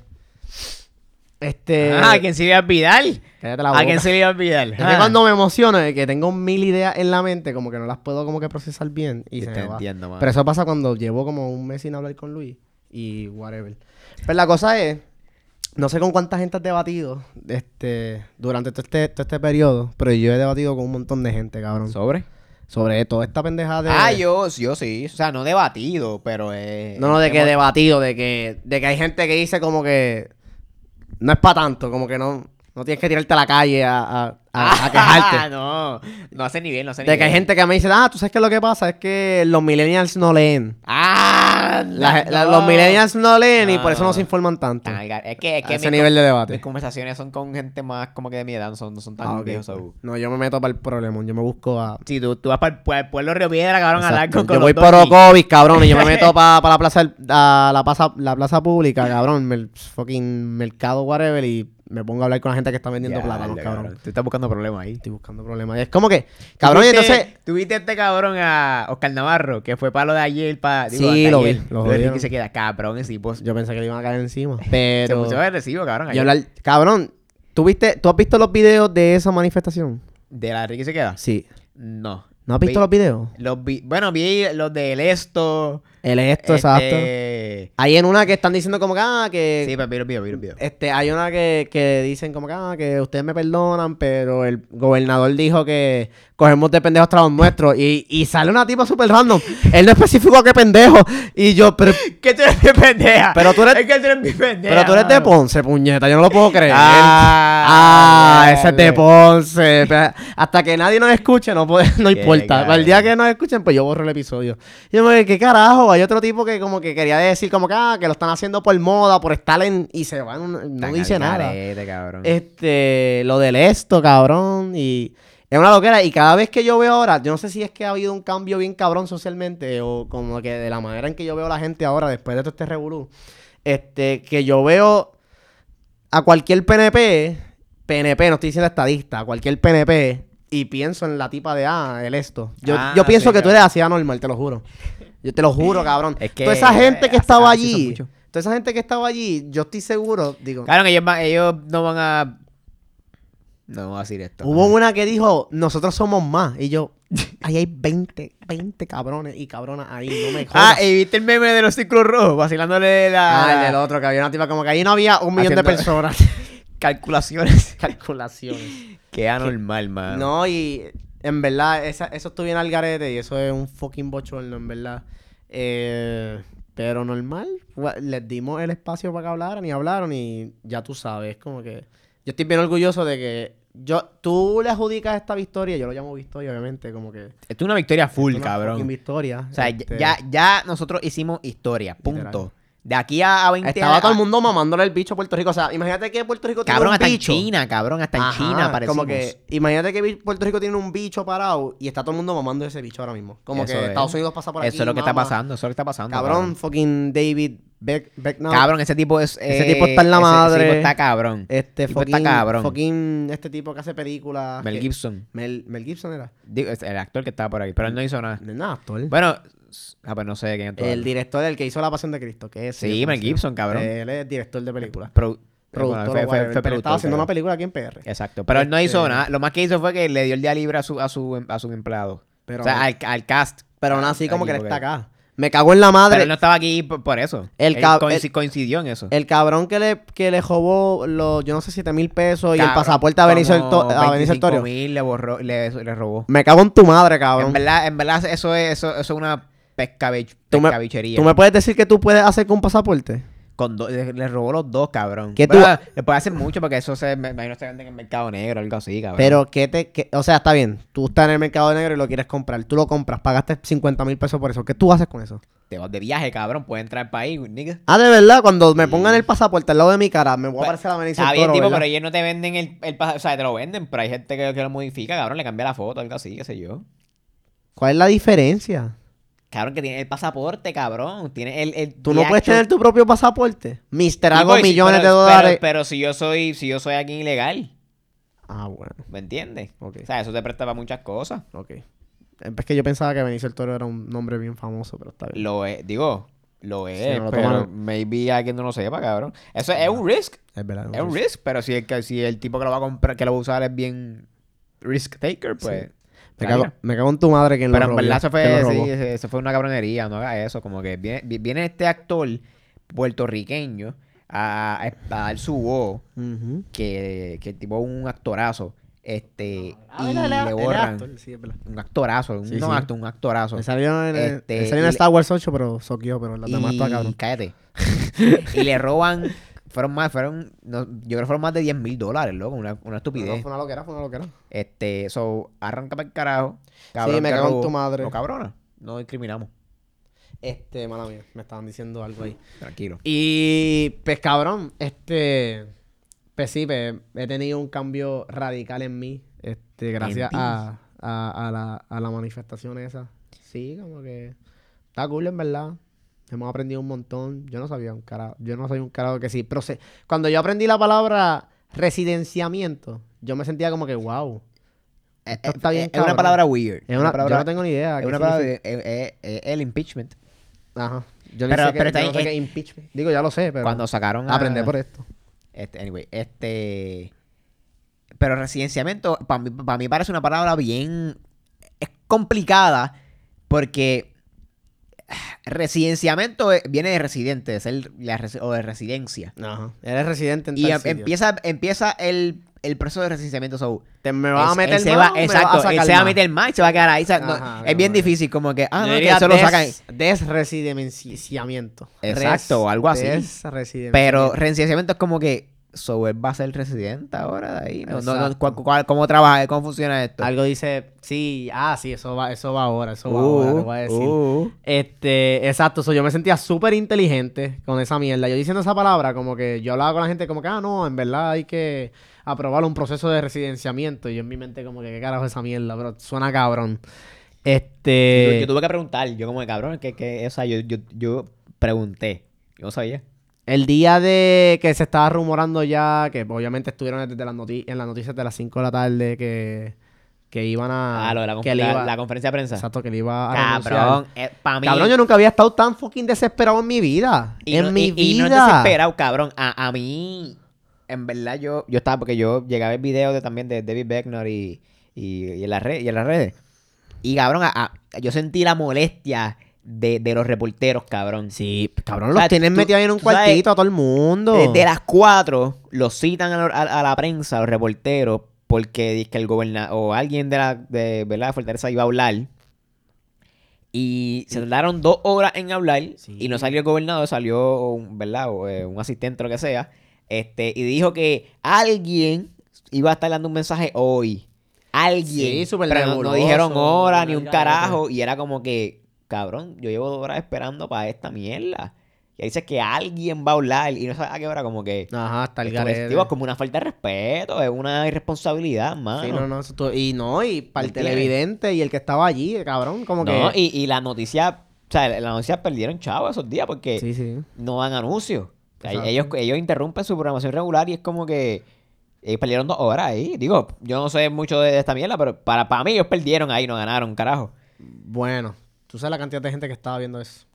Este, ah, ¿a quién se iba a olvidar? cállate la ¿A quién se iba a olvidar? Es que Ah. cuando me emociono de que tengo mil ideas en la mente, como que no las puedo como que procesar bien y se te me va. entiendo, mano. Pero eso pasa cuando llevo como un mes sin hablar con Luis y whatever. Pero la cosa es, no sé con cuánta gente has debatido este, durante todo este, todo este periodo, pero yo he debatido con un montón de gente, cabrón. ¿Sobre? sobre toda esta pendejada de... Ah, yo, yo sí. O sea, no debatido, pero eh, No, no, de que hemos- debatido, de que, de que hay gente que dice como que no es para tanto, como que no, no tienes que tirarte a la calle a, a, a- a quejarte. Ah, no, no hace nivel, no hace De que hay gente que me dice, ah, tú sabes que lo que pasa es que los millennials no leen. Ah, La- la- no. los millennials no leen y por eso no se informan tanto. Gar- Es que, es A que ese mis nivel de debate. Mis conversaciones son con gente más como que de mi edad, no son, no son tan Ah, ok, viejos. so. No, yo me meto para el problema. Yo me busco a. Si tú, tú vas para el, pueblo Río Piedra, cabrón, a hablar Exacto. con, con yo los voy por doggies. Orocovis, cabrón, y yo me meto para la plaza del- a la plaza, la plaza pública, cabrón, el fucking mercado, whatever, y me pongo a hablar con la gente que está vendiendo Ya, plátanos, cabrón. Tú estás buscando problemas ahí. Estoy buscando problemas. Es como que, cabrón, ¿Tuviste- entonces. ¿Tuviste este cabrón a Oscar Navarro? Que fue para lo de ayer, para. Sí, lo vi, lo que jodieron. se queda cabrón, ese tipo. Se Yo pensé que le iban a caer encima. Pero. puso agresivo, cabrón. y ayer. hablar, cabrón, ¿tú, viste, ¿tú has visto los videos de esa manifestación? ¿De la Ricky se queda? Sí. No. ¿No has visto Vi- los videos? Los vi- bueno, vi los del esto. El esto, exacto. Este, Hay en una que están diciendo como que, ah, que... Sí, pero vi los videos, vi los videos. Este, hay una que, que dicen como que, ah, que ustedes me perdonan, pero el gobernador dijo que cogemos de pendejos tras los nuestros. Y, y sale una tipa súper random. Él no especificó qué pendejo. Y yo, pero, ¿Qué tú eres mi pendeja? Pero tú eres- Es que tú eres mi pendeja. pero tú eres de. Ponce, puñeta. Yo no lo puedo creer. Ah, Ah, ese es de. Ponce. Hasta que nadie nos escuche, no, puede, no importa. Para el día que nos escuchen, pues yo borro el episodio. Y yo me dije, ¿qué carajo? Hay otro tipo que como que quería decir como que, ah, que lo están haciendo por moda, por estar en... Y se van, no Tan dice nada. cabrón. Este, lo del esto, cabrón, y es una loquera. Y cada vez que yo veo ahora, yo no sé si es que ha habido un cambio bien cabrón socialmente o como que de la manera en que yo veo a la gente ahora después de todo este revolú, este, que yo veo a cualquier PNP, PNP, no estoy diciendo estadista, cualquier PNP y pienso en la tipa de, ah, el esto. Yo, Ah, yo pienso sí, que tú eres así anormal, te lo juro. Yo te lo juro, cabrón. Es que, toda esa gente que eh, estaba así son allí, toda esa gente que estaba allí, yo estoy seguro, digo, Claro que ellos, van- ellos no van a. No voy a decir esto. Hubo una que dijo, nosotros somos más. Y yo, ahí hay 20, 20 cabrones y cabronas ahí, no me Ah, jodas. ¿y viste el meme de los círculos rojos? Vacilándole la. Ah, el del otro, que había una tipa como que ahí no había un millón de Haciendo- personas. Calculaciones. Calculaciones. Qué anormal, man. No, y en verdad, esa- eso estuvo bien al garete y eso es un fucking bochorno, en verdad. Eh, pero normal, les dimos el espacio para que hablaran y hablaron y ya tú sabes, como que yo estoy bien orgulloso de que yo, tú le adjudicas esta victoria, yo lo llamo victoria, obviamente, como que... Esto es una victoria full, una cabrón. victoria. O sea, este, ya, ya nosotros hicimos historia. Punto. Literal. De aquí a, a 20 Estaba años- todo el mundo mamándole el bicho a Puerto Rico. O sea, imagínate que Puerto Rico tiene Cabrón, un hasta bicho. en China, cabrón. Hasta en Ajá, China parecimos. Como que, imagínate que Puerto Rico tiene un bicho parado y está todo el mundo mamando ese bicho ahora mismo. Como Eso que es. Estados Unidos pasa por aquí. Eso es lo que está pasando. Eso es lo que está pasando. Cabrón, fucking David Beck, Becknell. Cabrón, ese tipo es. Ese eh, tipo está en la madre. Ese tipo está cabrón. Este fucking, está cabrón. fucking este tipo que hace películas. Mel que- Gibson. Mel, Mel Gibson era. Digo, el actor que estaba por ahí. Pero él no hizo nada. No actor. Bueno, ah, pues no sé quién es el director del que hizo La Pasión de Cristo, que es Sí, Mel Gibson, cabrón. Él es director de películas. Produ- Productor, bueno, fue- o fue- whatever, fue pero productor, estaba haciendo una película aquí en PR. Exacto. Pero él no hizo Este- nada. Lo más que hizo fue que le dio el día libre a su, a su, a su empleado. Pero- o sea, al, al cast. Pero aún así, como que él está acá. Me cago en la madre. Pero él no estaba aquí por, por eso. El Él el- coincidió en eso. El cabrón que le, que le robó los, yo no sé, 7 mil pesos y el pasaporte a Benicio del. 25.000 le borró, le, le robó. Me cago en tu madre, cabrón. En verdad, en verdad eso es, eso, eso es una pescabich, ¿Tú me- pescabichería. ¿Tú me puedes decir que tú puedes hacer con un pasaporte? Con do- le, le robó los dos, cabrón. ¿Qué tú- Le puede hacer mucho porque eso se, me imagino que se vende en el mercado negro o algo así, cabrón. Pero, ¿qué te...? qué- o sea, está bien. Tú estás en el mercado negro y lo quieres comprar. Tú lo compras. Pagaste 50 mil pesos por eso. ¿Qué tú haces con eso? Te vas de viaje, cabrón. Puedes entrar al país, nigga. Ah, de verdad. Cuando me pongan el pasaporte al lado de mi cara, me voy a Pues, aparecer a Benicio Está bien, Toro, tipo, ¿verdad? pero ellos no te venden el, el pas- O sea, te lo venden, pero hay gente que, que lo modifica, cabrón. Le cambia la foto, algo así, qué sé yo. ¿Cuál es la diferencia? Cabrón, que tiene el pasaporte, cabrón. Tiene el. el ¿Tú no puedes actual- tener tu propio pasaporte? Mister, Sí, hago sí, millones pero- de dólares. Pero, pero si yo soy, si yo soy aquí ilegal, Ah, bueno. ¿me entiendes? Ok. O sea, eso te presta para muchas cosas. Ok. Es que yo pensaba que Benicio del Toro era un nombre bien famoso, pero está bien. Lo es, digo, lo es, Sí, no lo pero tomaron. maybe alguien no lo sepa, cabrón. Eso es un risk, Es verdad. es un risk, pero si el, que- si el tipo que lo va a comprar, que lo va a usar es bien risk taker, pues... Me cago, me cago en tu madre que Pero en verdad eso se fue, sí, eso fue una cabronería, no haga eso, como que viene, vi- viene este actor puertorriqueño a, a, a dar su voz, que, que el tipo es un actorazo, este, y le borran, Sí, un actorazo, un, Sí, no sí. acto, un actorazo. Me salió en, Este, me salió en Star Wars 8, pero soqueó, pero las demás está cabrón. cállate. y le roban, fueron más, fueron, no, yo creo que fueron más de 10 mil dólares, loco, una, una estupidez. No, fue una loquera, fue una loquera. Este, so, arranca para el carajo. Sí, me cago en tu madre. No, cabrona, no discriminamos, Este, mala mía, me estaban diciendo algo ahí. tranquilo. Y, pues cabrón, este, pues sí, pues, he tenido un cambio radical en mí, este, gracias a, a, a la, a la manifestación esa. Sí, como que está cool en verdad. Hemos aprendido un montón. Yo no sabía un carajo. Yo no soy un carajo que sí. Pero se- cuando yo aprendí la palabra residenciamiento, yo me sentía como que, wow. Esto está bien es una palabra weird. Es una, palabra, yo no tengo ni idea. es una palabra de- eh, eh, eh, el impeachment. Ajá. Yo Pero- sé qué- pero está yo no sé qué eh, impeachment. Digo, ya lo sé, pero Cuando sacaron a... aprendí por esto. Este, anyway, este... Pero residenciamiento, para mí, para mí parece una palabra bien... Es complicada porque residenciamiento eh, viene de residente, de ser la resi- o de residencia. Ajá. Eres residente en Y tal em- sitio. empieza, empieza el, el proceso de residenciamiento. So, Te me vas a meter más va, exacto, él se va a meter más y se va a quedar ahí. no, es bien difícil, como que, ah, no, que eso lo sacan. des- Desresidenciamiento. Exacto, o algo así. Desresidenciamiento. Pero residenciamiento es como que, so, él va a ser residente ahora de ahí. No, no, no, Exacto. ¿cuál- cuál- ¿Cómo trabaja? ¿Cómo funciona esto? Algo dice, sí, ah, sí, eso va, eso va ahora, eso va Uh, ahora, te voy a decir. uh. Este, exacto, so, yo me sentía súper inteligente con esa mierda. Yo diciendo esa palabra, como que yo hablaba con la gente como que, ah, no, en verdad hay que aprobar un proceso de residenciamiento. Y yo en mi mente como que, ¿qué carajo es esa mierda? Pero suena cabrón. Este... Yo, yo tuve que preguntar, yo como de cabrón, que, que, o sea, yo, yo, yo pregunté. Yo no sabía. El día de que se estaba rumorando ya, que obviamente estuvieron desde las en las noticias de las 5 de la tarde que, que iban a... Ah, lo de la, que la- iba- la conferencia de prensa. Exacto, que le iba a. Cabrón, para mí. Cabrón, yo nunca había estado tan fucking desesperado en mi vida. y en no, mi y- y vida. no es desesperado, cabrón. A, a mí, en verdad, yo, yo estaba, porque yo llegaba el video de, también de David Beckner y, y, y en las redes, y en las redes. Y cabrón, a- a- yo sentí la molestia de, de los reporteros, cabrón. Sí, cabrón, O los sea, tienen tú- metidos ahí en un sabes, cuartito a todo el mundo. Desde las 4 los citan a, a- a la prensa, a los reporteros, porque dice que el gobernador o alguien de la de, ¿verdad? Fortaleza iba a hablar. Y se tardaron dos horas en hablar Sí. y no salió el gobernador, salió un, ¿verdad? O, eh, un asistente o lo que sea. Este, y dijo que alguien iba a estar dando un mensaje hoy. Alguien. Sí, pero no- no, dijeron hora ni un carajo. Y era como que, cabrón, yo llevo dos horas esperando para esta mierda. Y ahí dice que alguien va a hablar y no sabe a qué hora, como que. Ajá, hasta el es, garete. digo, es como una falta de respeto, es una irresponsabilidad, mano. Sí, no, no, eso y no, y para el televidente y el que estaba allí, cabrón, como No, que... y, y la noticia, o sea, la noticia perdieron chavo esos días porque Sí, sí. no dan anuncios. O sea, Exacto. ellos, ellos interrumpen su programación regular y es como que ellos perdieron dos horas ahí. Digo, yo no sé mucho de esta mierda, pero para, para mí ellos perdieron ahí, no ganaron, carajo. Bueno, tú sabes la cantidad de gente que estaba viendo eso.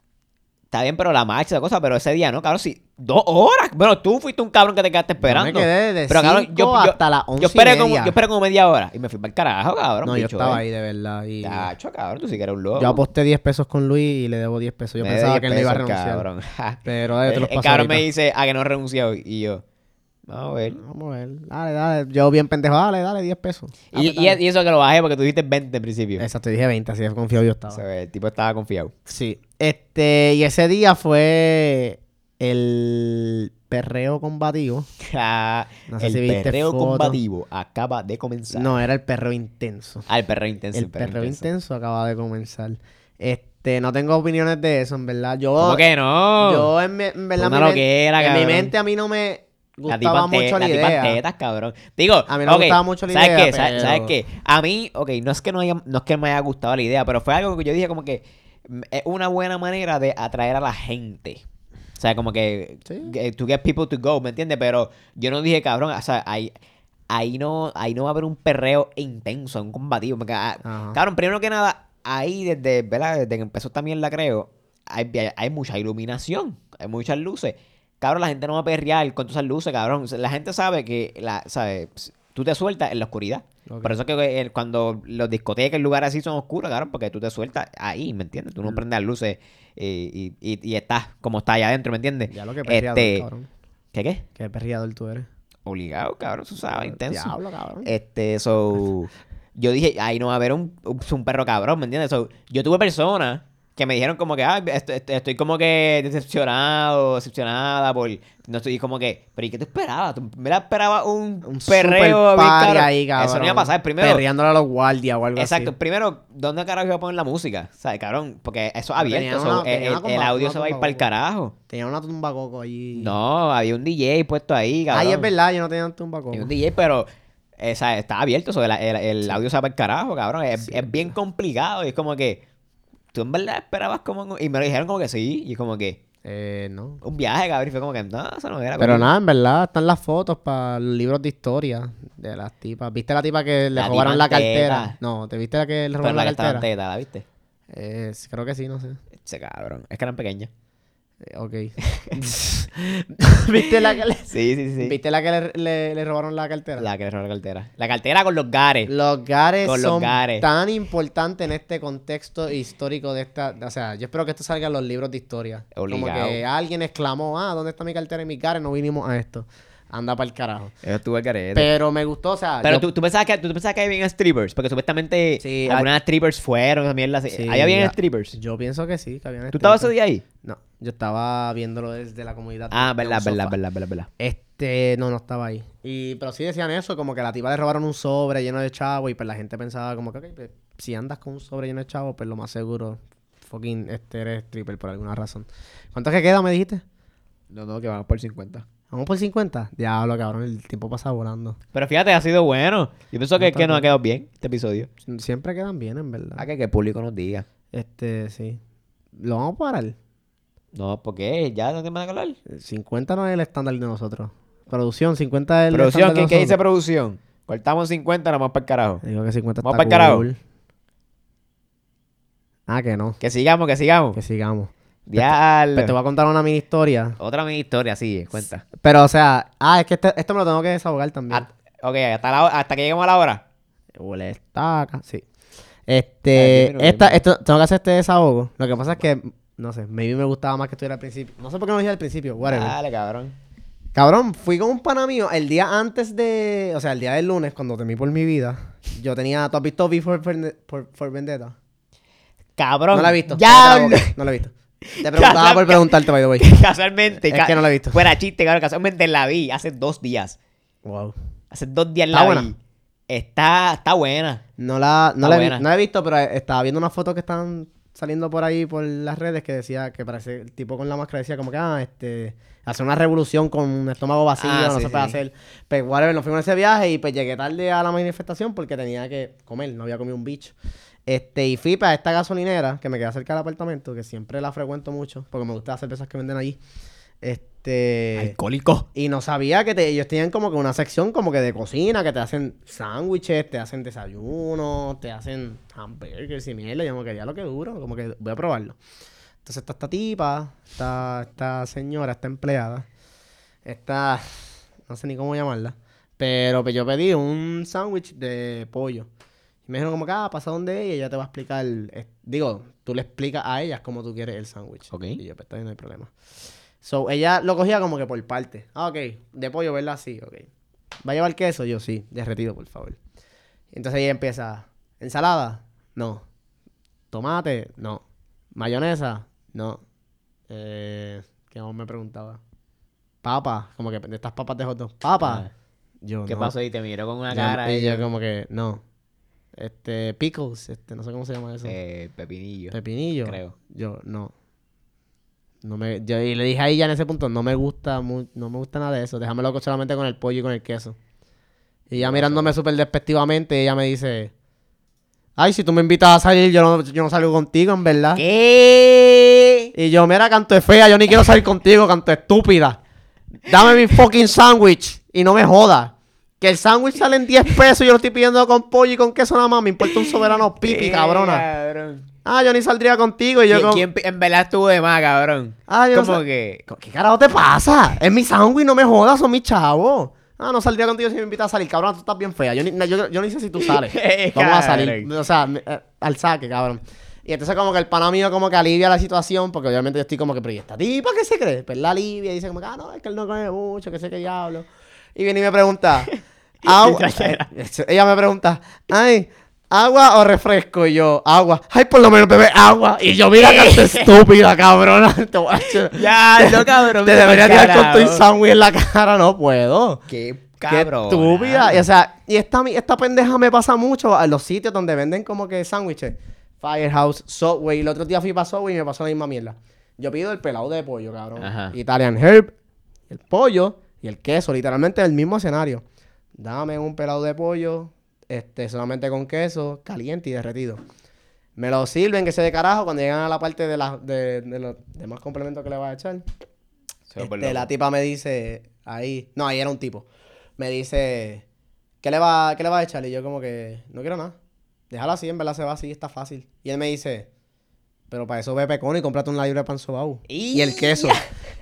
Está bien, pero la marcha, cosa, pero ese día, ¿no? Cabrón, sí, dos horas. Bueno, tú fuiste un cabrón que te quedaste esperando. Yo me quedé de pero, cabrón, cinco hasta las once yo esperé, y como, media. yo esperé como media hora y me fui para el carajo, cabrón. no, yo estaba eh. ahí de verdad. Y Tacho, cabrón, tú sí que eres un loco. yo aposté 10 pesos con Luis y le debo 10 pesos. Yo Me pensaba que él no iba a 10 pesos, renunciar. cabrón. Pero dale, te los el cabrón me dice a que no renunció y yo. Vamos a ver. Vamos a ver. Dale, dale. Yo bien pendejo. Dale, dale, 10 pesos. Ah, Y, y, dale. y eso que lo bajé porque tú dijiste 20 en principio. Exacto, dije 20, así confiado yo O estaba. sea, el tipo estaba confiado. Sí. Este, y ese día fue el perreo combativo. Ja, No sé el si viste perreo foto. combativo acaba de comenzar. No, era el perreo intenso. Ah, el perreo intenso. el perreo intenso. acaba de comenzar. Este, no tengo opiniones de eso, en verdad. Yo, ¿Cómo que no? yo en, en verdad, mi en mi mente a mí no me gustaba te- mucho la, la idea. tetas, cabrón. Digo, A mí no me ok, gustaba mucho la ¿sabes idea, Qué? ¿Sabes, pero- ¿Sabes qué? A mí, ok, no es que no, haya, no es que me haya gustado la idea, pero fue algo que yo dije como que mm, es una buena manera de atraer a la gente. O sea, como que Sí. to get people to go, ¿me entiendes? Pero yo no dije, cabrón, o sea, ahí, ahí, no, ahí no va a haber un perreo intenso, un combativo. Porque, ah, cabrón, primero que nada, ahí desde, ¿verdad? Desde que empezó esta mierda, creo, hay, hay mucha iluminación, hay muchas luces. Cabrón, la gente no va a perrear con todas esas luces, cabrón. La gente sabe que, la, sabe, tú te sueltas en la oscuridad. Por eso es que eh, cuando los discotecas, lugares así son oscuros, cabrón, porque tú te sueltas ahí, ¿me entiendes? Tú no prendes las luces eh, y, y, y estás como está allá adentro, ¿me entiendes? Ya lo que perreador, Este, cabrón. ¿Qué qué? Qué perreador tú eres. Obligado, cabrón, tú sabes, intenso. Diablo, cabrón. Este, so. Yo dije, ahí no va a haber un, un, un perro cabrón, ¿me entiendes? So, yo tuve personas que me dijeron como que, ah, estoy, estoy como que decepcionado, decepcionada por... No estoy como que, pero ¿y qué te esperabas? ¿Tú me la esperabas un, Un perreo ahí, cabrón. Eso no iba a pasar. Primero, Perreándole a los guardias o algo exacto, así. primero, ¿dónde carajo iba a poner la música? ¿Sabes, cabrón? Porque eso abierto, so, una- el, el- audio se va a ir para el carajo. Tenía una tumba coco allí. No, había un DJ puesto ahí, cabrón. Ay, es verdad, yo no tenía una tumba coco. Un DJ, pero eh, o sea, está abierto, so, el, el- el audio se va para el carajo, cabrón. Es, Sí, es bien complicado y es como que tú en verdad esperabas como... Y me lo dijeron como que sí, y como que Eh, no. un viaje, cabrón, fue como que no, eso no era. Pero nada, en verdad, están las fotos para los libros de historia de las tipas. ¿Viste la tipa que le La robaron la cartera? No, ¿te viste la que le Pero robaron la la, que estaba en cartera? teta, ¿la viste? Eh, creo que sí, no sé. Ese cabrón, es que eran pequeñas. Ok. ¿Viste la que le, Sí, sí, sí. ¿viste la que le, le- le robaron la cartera? La que le robó la cartera. La cartera con los gares. Los gares Con los son gares. tan importantes en este contexto histórico de esta... O sea, yo espero que esto salga en los libros de historia. Como Obligado. que alguien exclamó, ah, ¿dónde está mi cartera y mis gares? No vinimos a esto. Anda para el carajo. Eso estuvo el carete. Pero me gustó, o sea... Pero yo- tú, tú pensabas que tú pensabas que había strippers, porque supuestamente Sí, algunas strippers fueron también las Sí, ¿Ahí había ya. strippers? Yo pienso que sí, que habían ¿Tú estabas ese día ahí? No, yo estaba viéndolo desde la comunidad. Ah, verdad, verdad, verdad, verdad, verdad. Este, no, no estaba ahí. Y, pero sí decían eso, como que la tipa le robaron un sobre lleno de chavos y pues la gente pensaba como que, ok, pues, si andas con un sobre lleno de chavos, pues lo más seguro, fucking, este, eres stripper por alguna razón. ¿Cuánto que queda, me dijiste? No, no, que vamos por 50. ¿Vamos por 50? Diablo, cabrón, el tiempo pasa volando. Pero fíjate, ha sido bueno. Yo pienso que, que nos ha quedado bien este episodio. Siempre quedan bien, en verdad. A que, que el público nos diga. Este, sí. ¿Lo vamos a parar? No, porque ya no te van a hablar. 50 no es el estándar de nosotros. Producción, 50 es el Producción, estándar ¿qué, dice producción? Cortamos 50, nada más para el carajo. Digo que 50 Vamos está pa'l carajo. cool. Ah, que no. Que sigamos, que sigamos. Que sigamos. Ya. Pues te voy a contar una mini historia. Otra mini historia, sí, cuenta. Pero, o sea, ah, es que este- esto me lo tengo que desahogar también. Ok, hasta, la, hasta que lleguemos a la hora. Huele estaca, sí. Este, esta, esto, tengo que hacer este desahogo. Lo que pasa es que, no sé, maybe me gustaba más que estuviera al principio. No sé por qué no lo dije al principio, whatever. Dale, cabrón. Cabrón, fui con un pana mío el día antes de, o sea, el día del lunes, cuando temí por mi vida. Yo tenía, ¿tú has visto V for, for- for Vendetta? Cabrón. No la he visto. Ya. No, la boca, no la he visto. Te preguntaba por preguntarte, by the way. Casualmente. Es ca- que no la he visto. Fuera chiste, cabrón. Casualmente la vi hace dos días. Wow. Hace dos días ¿Está la buena? vi. Está, está buena. No la, no la he, buena. no la he visto, pero estaba viendo unas fotos que están saliendo por ahí por las redes que decía que parece el tipo con la máscara decía como que ah, este hacer una revolución con un estómago vacío, Ah, no sí, se puede sí. hacer. Pues whatever, nos fuimos en ese viaje y pues llegué tarde a la manifestación porque tenía que comer, no había comido un bicho. Este, y fui para esta gasolinera que me queda cerca del apartamento, que siempre la frecuento mucho, porque me gustan las cervezas que venden allí. Este. Alcohólico. Y no sabía que te- ellos tenían como que una sección como que de cocina, que te hacen sándwiches, te hacen desayunos, te hacen hamburgers y mierda. Yo me quería lo que duro, como que voy a probarlo. Entonces está esta tipa, esta, esta señora, esta empleada, esta, no sé ni cómo llamarla, pero pues yo pedí un sándwich de pollo. Y me dijeron como que, ah, pasa donde ella, ella te va a explicar, eh, digo, tú le explicas a ellas cómo tú quieres el sándwich. Ok. Y yo, pues está no hay problema. So, ella lo cogía como que por parte. Ah, ok. De pollo, ¿verdad? Sí, ok. ¿Va a llevar queso? Yo sí. Derretido, por favor. Entonces ella empieza. ¿Ensalada? No. ¿Tomate? No. ¿Mayonesa? No. Eh, ¿Qué más me preguntaba? ¿Papa? Como que de estas papas de hot. ¿Papa? Ah. Yo ¿Qué no. pasó? Y te miró con una Yo- cara. y yo como que, no. Este, pickles, este, no sé cómo se llama eso. eh, pepinillo. Pepinillo. creo. Yo, no. No me, yo, y le dije a ella en ese punto, no me gusta no me gusta nada de eso. Déjamelo solamente con el pollo y con el queso. Y ella mirándome súper despectivamente, ella me dice, ay, si tú me invitas a salir, yo no, yo no salgo contigo, en verdad. ¿Qué? Y yo, mira, canto de fea, yo ni quiero salir contigo, canto estúpida. Dame mi fucking sándwich y no me jodas. Que el sándwich sale en 10 pesos y yo lo estoy pidiendo con pollo y con queso nada más. Me importa un soberano pipi, ¿Qué, cabrona. cabrón? Ah, yo ni saldría contigo y yo ¿Quién, como... quién en verdad estuvo de más, cabrón? Ah, yo no Como sé- que... ¿Qué carajo te pasa? Es mi sándwich, no me jodas, son mis chavos. Ah, no saldría contigo si me invitas a salir, cabrón, tú estás bien fea. Yo ni, yo, yo ni sé si tú sales. Vamos a salir. O sea, eh, al saque, cabrón. Y entonces como que el pana mío como que alivia la situación, porque obviamente yo estoy como que, pero ¿y esta tipa qué se cree? Pues la alivia y dice como que, ah, no, es que él no come mucho, que sé que diablo. Y viene y me pregunta, agua. eh, ella me pregunta, ay, ¿agua o refresco? Y yo, agua. Ay, por lo menos bebe agua. Y yo, mira que estás estúpida, cabrona. Ya, no, cabrón. te debería tirar con tu sándwich en la cara, no puedo. Qué estúpida. Y, o sea, y esta, esta pendeja me pasa mucho a los sitios donde venden como que sándwiches. Firehouse, Subway. El otro día fui para Subway y me pasó la misma mierda. Yo pido el pelado de pollo, cabrón. Ajá. Italian Herb, el pollo y el queso. Literalmente el mismo escenario. Dame un pelado de pollo, este, solamente con queso, caliente y derretido. Me lo sirven, que se de carajo, cuando llegan a la parte de, la, de, de los demás complementos que le vas a echar. Este, la tipa me dice, ahí, no, ahí era un tipo. Me dice, ¿qué le va, qué le va a echar? Y yo como que, no quiero nada. Déjalo así, en verdad se va así, está fácil. Y él me dice, Pero para eso ve pecón y cómprate un libre de pan sobao. Y- Y el queso.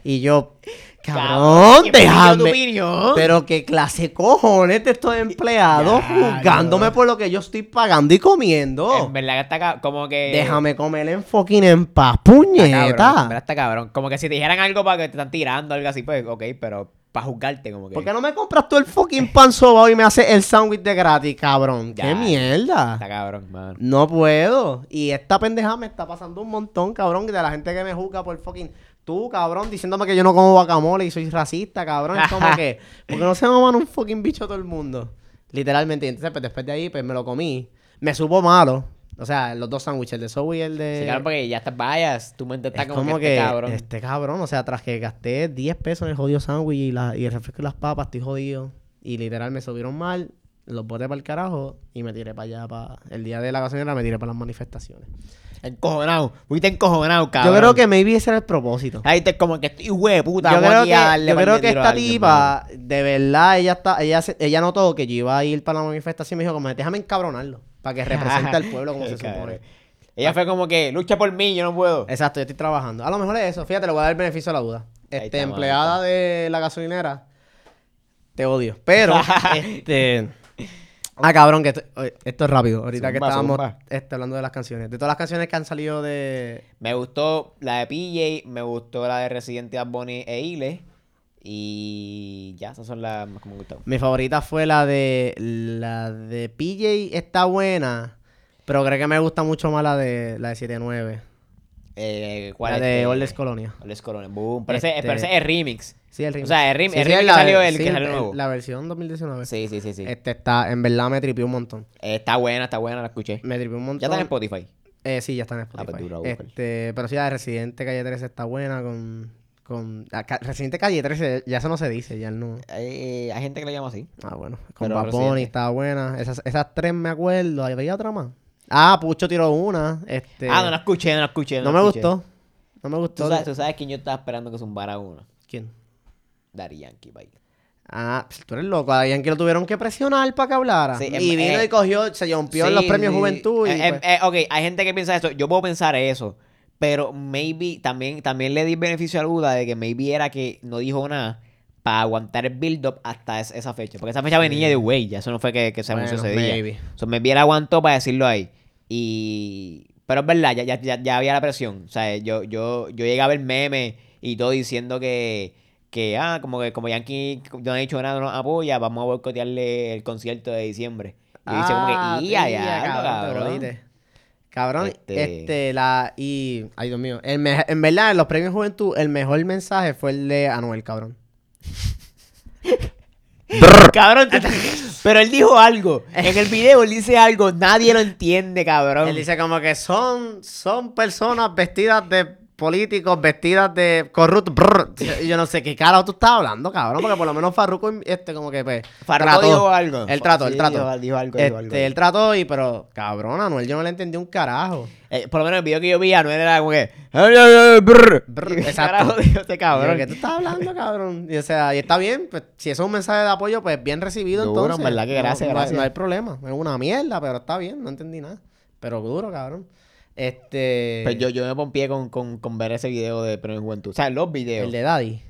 Y yo, Cabrón, cabrón, ¿quién me pidió tu déjame. Pero qué clase de cojones de estos empleados Ya, juzgándome no. por lo que yo estoy pagando y comiendo. En verdad que está como que... Déjame comer en fucking en paz, Está cabrón, en puñeta. verdad está cabrón. Como que si te dijeran algo para que te están tirando, algo así, pues, ok, pero para juzgarte, como que... ¿Por qué no me compras tú el fucking pan sobao y me haces el sándwich de gratis, cabrón? Ya, ¡Qué mierda! Está cabrón, mano. No puedo. Y esta pendeja me está pasando un montón, cabrón, de la gente que me juzga por fucking... Tú, cabrón, diciéndome que yo no como guacamole y soy racista, cabrón. Es como que... Porque no se maman un fucking bicho todo el mundo. Literalmente. Y entonces, pues, después de ahí, pues, me lo comí. Me supo malo. O sea, los dos sándwiches, el de Subway y el de... Sí, claro, porque ya estás vayas, tu mente está Es como, como que, que, este cabrón. este cabrón, o sea, tras que gasté 10 pesos en el jodido sándwich y, la- y el refresco y las papas, estoy jodido. Y literal me subieron mal, los boté para el carajo y me tiré para allá, para el día de la gasolinera me tiré para las manifestaciones. Encojonado, fuiste encojonado, cabrón. Yo creo que maybe ese era el propósito. Ahí te como que estoy hue puta. yo voy creo a darle que, yo creo de que a esta alguien, tipa, de verdad, ella está, ella, ella notó que yo iba a ir para la manifestación y me dijo como, déjame encabronarlo, para que represente al pueblo como se supone. Ella fue como que, lucha por mí, yo no puedo. Exacto, yo estoy trabajando. A lo mejor es eso. Fíjate, le voy a dar el beneficio de la duda. Este, está, empleada de la gasolinera, te odio. Pero, este... Ah, cabrón, que esto, es rápido. Ahorita que estábamos este, hablando de las canciones. De todas las canciones que han salido de... Me gustó la de PJ, me gustó la de Resident Evil Bonnie e Ile. Y ya, esas son las más que me gustaron. Mi favorita fue la de... La de PJ está buena, pero creo que me gusta mucho más la de la de 7-9. Eh, ¿Cuál La es? de Oldes Colonia. Oldes Colonia. Boom. Pero, ese, Este- pero ese es remix. Sí, el remix. O sea, el rem- Sí, el que salió, el que salió nuevo. La versión 2019. Sí, sí, sí, sí. Este está... En verdad me tripió un montón. Está buena, está buena, la escuché. Me tripió un montón. Ya está en Spotify. Eh, sí, ya está en Ah, pues Spotify. este, pero sí, la de Residente Calle 13 está buena con... con ah, Residente Calle 13, ya eso no se dice, ya no... Eh, hay gente que le llama así. Ah, bueno. Con Residente. estaba buena. Esas, esas tres me acuerdo. ¿Había otra más? Ah, Pucho tiró una. Este, Ah, no la escuché, no la escuché. no la me escuché. gustó. No me ¿Tú gustó. sabes, tú sabes quién yo estaba esperando que zumbara uno. ¿Quién? Daddy Yankee, bye. Ah, pues tú eres loco. A Yankee lo tuvieron que presionar para que hablara. Sí, y em- vino eh, y cogió, se rompió en los Sí, premios sí. Juventud. Y, Eh, eh, pues, eh, ok, hay gente que piensa eso. Yo puedo pensar eso. Pero maybe también, también le di beneficio a duda de que maybe era que no dijo nada para aguantar el build-up hasta es- esa fecha. Porque esa fecha venía de güey, ya eso no fue que, que se anunció Bueno, ese día. maybe. So, maybe él aguantó para decirlo ahí. Y... Pero es verdad, ya, ya, ya, ya había la presión. O sea, yo, yo, yo llegué a ver memes y todo diciendo que, que ah, como que como Yankee no ha dicho nada, no nos apoya, vamos a boicotearle el concierto de diciembre. Y dice como Ah, que, ¡ia, tía, ya, te cabrón! jodiste". Cabrón, este... Este- la... Y... Ay, Dios mío. El me- En verdad, en los premios Juventud, el mejor mensaje fue el de Anuel, cabrón. Cabrón, te- pero él dijo algo. En el video él dice algo, nadie lo entiende, cabrón. Él dice como que son, son personas vestidas de políticos, vestidas de corruptos. brr. Yo no sé qué carajo tú estás hablando, cabrón, porque por lo menos Farruko, este, como que, pues, Farruko dijo algo. Sí, dijo- dijo algo, Este, dijo algo. él trató y, pero, cabrón, Anuel, yo no le entendí un carajo. Eh, por lo menos el video que yo vi, no era como que. "Ay, ay, ay, brr". Brr, ¿Qué exacto. carajo dijo este cabrón? ¿Qué tú estás hablando, cabrón? Y, o sea, y está bien, pues, si eso es un mensaje de apoyo, pues, bien recibido, Duro, entonces. en verdad que gracias, no, gracias. No hay problema, es una mierda, pero está bien, no entendí nada. Pero duro, cabrón. Este... Pues yo, yo me pompié con, con, con ver ese video de Premio Juventud. O sea, los videos. El de Daddy.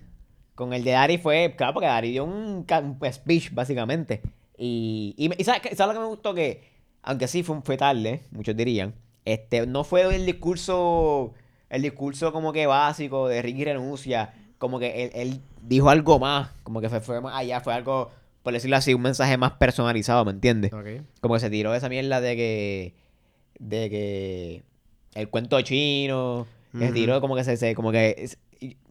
Con el de Dari fue, claro, porque Dari dio un, un speech, básicamente. Y, y, me- y ¿sabes? ¿sabes lo que me gustó? Que, aunque sí fue, fue tarde, muchos dirían, este, no fue el discurso, el discurso como que básico de Ricky renuncia, como que él, él dijo algo más, como que fue, fue más allá, fue algo, por decirlo así, un mensaje más personalizado, ¿me entiendes? Ok. Como que se tiró esa mierda de que, de que el cuento chino, que se Ujú. tiró como que se, se- como que, es-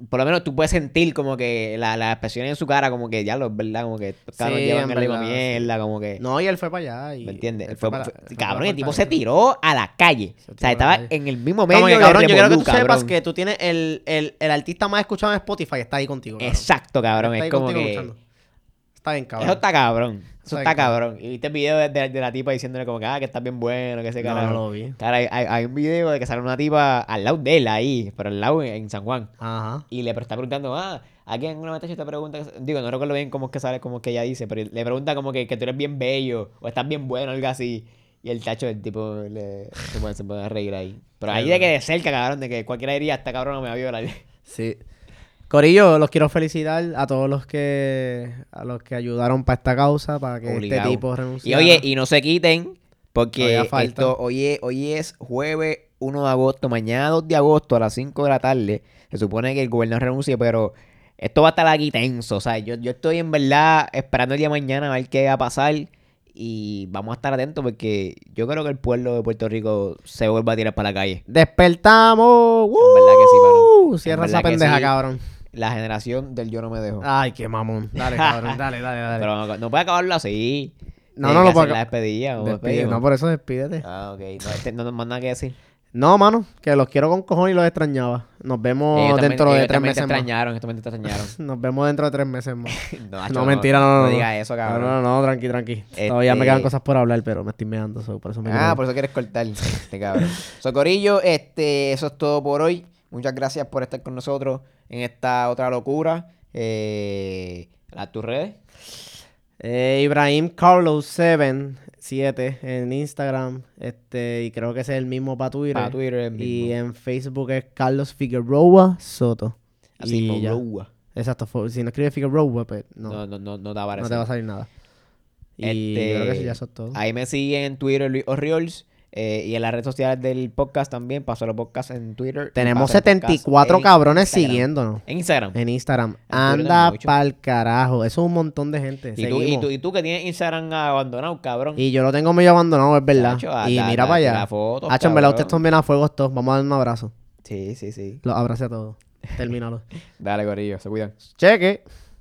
por lo menos tú puedes sentir como que la, la expresión en su cara, como que ya lo es verdad, como que estos Sí, llevan el mierda, como que, No, y él fue para allá. Y ¿me entiendes? él Fue- para- fue- él fue cabrón, el tipo se tiró a la calle. Se o sea, estaba en el mismo Como medio que, de cabrón, yo quiero que tú sepas que tú tienes el, el, el artista más escuchado en Spotify, está ahí contigo. cabrón. Exacto, cabrón, Está es como que... luchando. Está bien, cabrón. Eso está cabrón. Eso Está cabrón. Y viste el video de, de- de la tipa diciéndole como que, ah, que está bien bueno, que ese No, carajo. no lo vi. Cara, hay, hay- un video de que sale una tipa al lado de él ahí, pero al lado en, en San Juan. Ajá. Y le está preguntando, ah, aquí en una vez te pregunta, digo, no recuerdo bien cómo es que sale, cómo es que ella dice, pero le pregunta como que, que tú eres bien bello o estás bien bueno, algo así. Y el tacho del tipo le, se, puede, se puede reír ahí. Pero ahí de que de cerca, cabrón, de que cualquiera diría, esta cabrón no me va a violar. Sí. Corillo, los quiero felicitar a todos los que a los que ayudaron para esta causa, para que Obligado. este tipo Y renunciara. oye, y no se quiten, porque esto, hoy es, hoy es jueves 1 de agosto, mañana 2 de agosto a las 5 de la tarde. Se supone que el gobernador renuncie, pero esto va a estar aquí tenso. O sea, yo, yo estoy en verdad esperando el día de mañana a ver qué va a pasar. Y vamos a estar atentos porque yo creo que el pueblo de Puerto Rico se vuelva a tirar para la calle. ¡Despertamos! verdad que sí, mano. ¡Uh! En Cierra esa pendeja, sí. cabrón. La generación del yo no me dejo. Ay, qué mamón. Dale, cabrón. Dale, dale, dale. Pero no, no puede acabarlo así. No, no que lo puedo hacer la despedida. ¿o Despide- no, por eso despídete. Ah, ok. No, este- no, no más nada que decir. No, mano, que los quiero con cojones y los extrañaba. Nos vemos Ellos también- dentro de ellos tres te meses más. extrañaron, también te extrañaron. Nos vemos dentro de tres meses más. no, No, mentira, no, no, No no. digas eso, No, cabrón. no, no, tranqui, tranqui. Todavía me Este- quedan cosas por hablar, pero me estoy meando, so, por eso me Ah, por eso quieres cortar. Este cabrón. Socorillo, este, eso es todo por hoy. Muchas gracias por estar con nosotros en esta otra locura. Eh, ¿Las tus redes? Eh, Ibrahim Carlos 7, 7 en Instagram. Este, y creo que ese es el mismo para Twitter. Para Twitter Y en Facebook es Carlos Figueroa Soto. Así y ya. Exacto. Si no escribes Figueroa, pues no, No, no, no, no te va a no aparecer. te va a salir nada. Y Este, creo que eso ya es todo. Ahí me siguen en Twitter Luis Oriols. Eh, y en las redes sociales del podcast también. Paso los podcasts en Twitter. Tenemos Paso el Podcast 74 en cabrones Instagram. siguiéndonos En Instagram. en Instagram. Twitter Anda pa'l carajo. Eso es un montón de gente. Y tú, y, tú, y tú que tienes Instagram abandonado, cabrón. Y yo lo tengo medio abandonado, es verdad. Y mira para allá. fotos, Hacho, en verdad, ustedes están bien a fuego todos. Vamos a dar un abrazo. Sí, sí, sí. Los abracé a todos. Termínalo. Dale, gorillo, se cuidan. Cheque.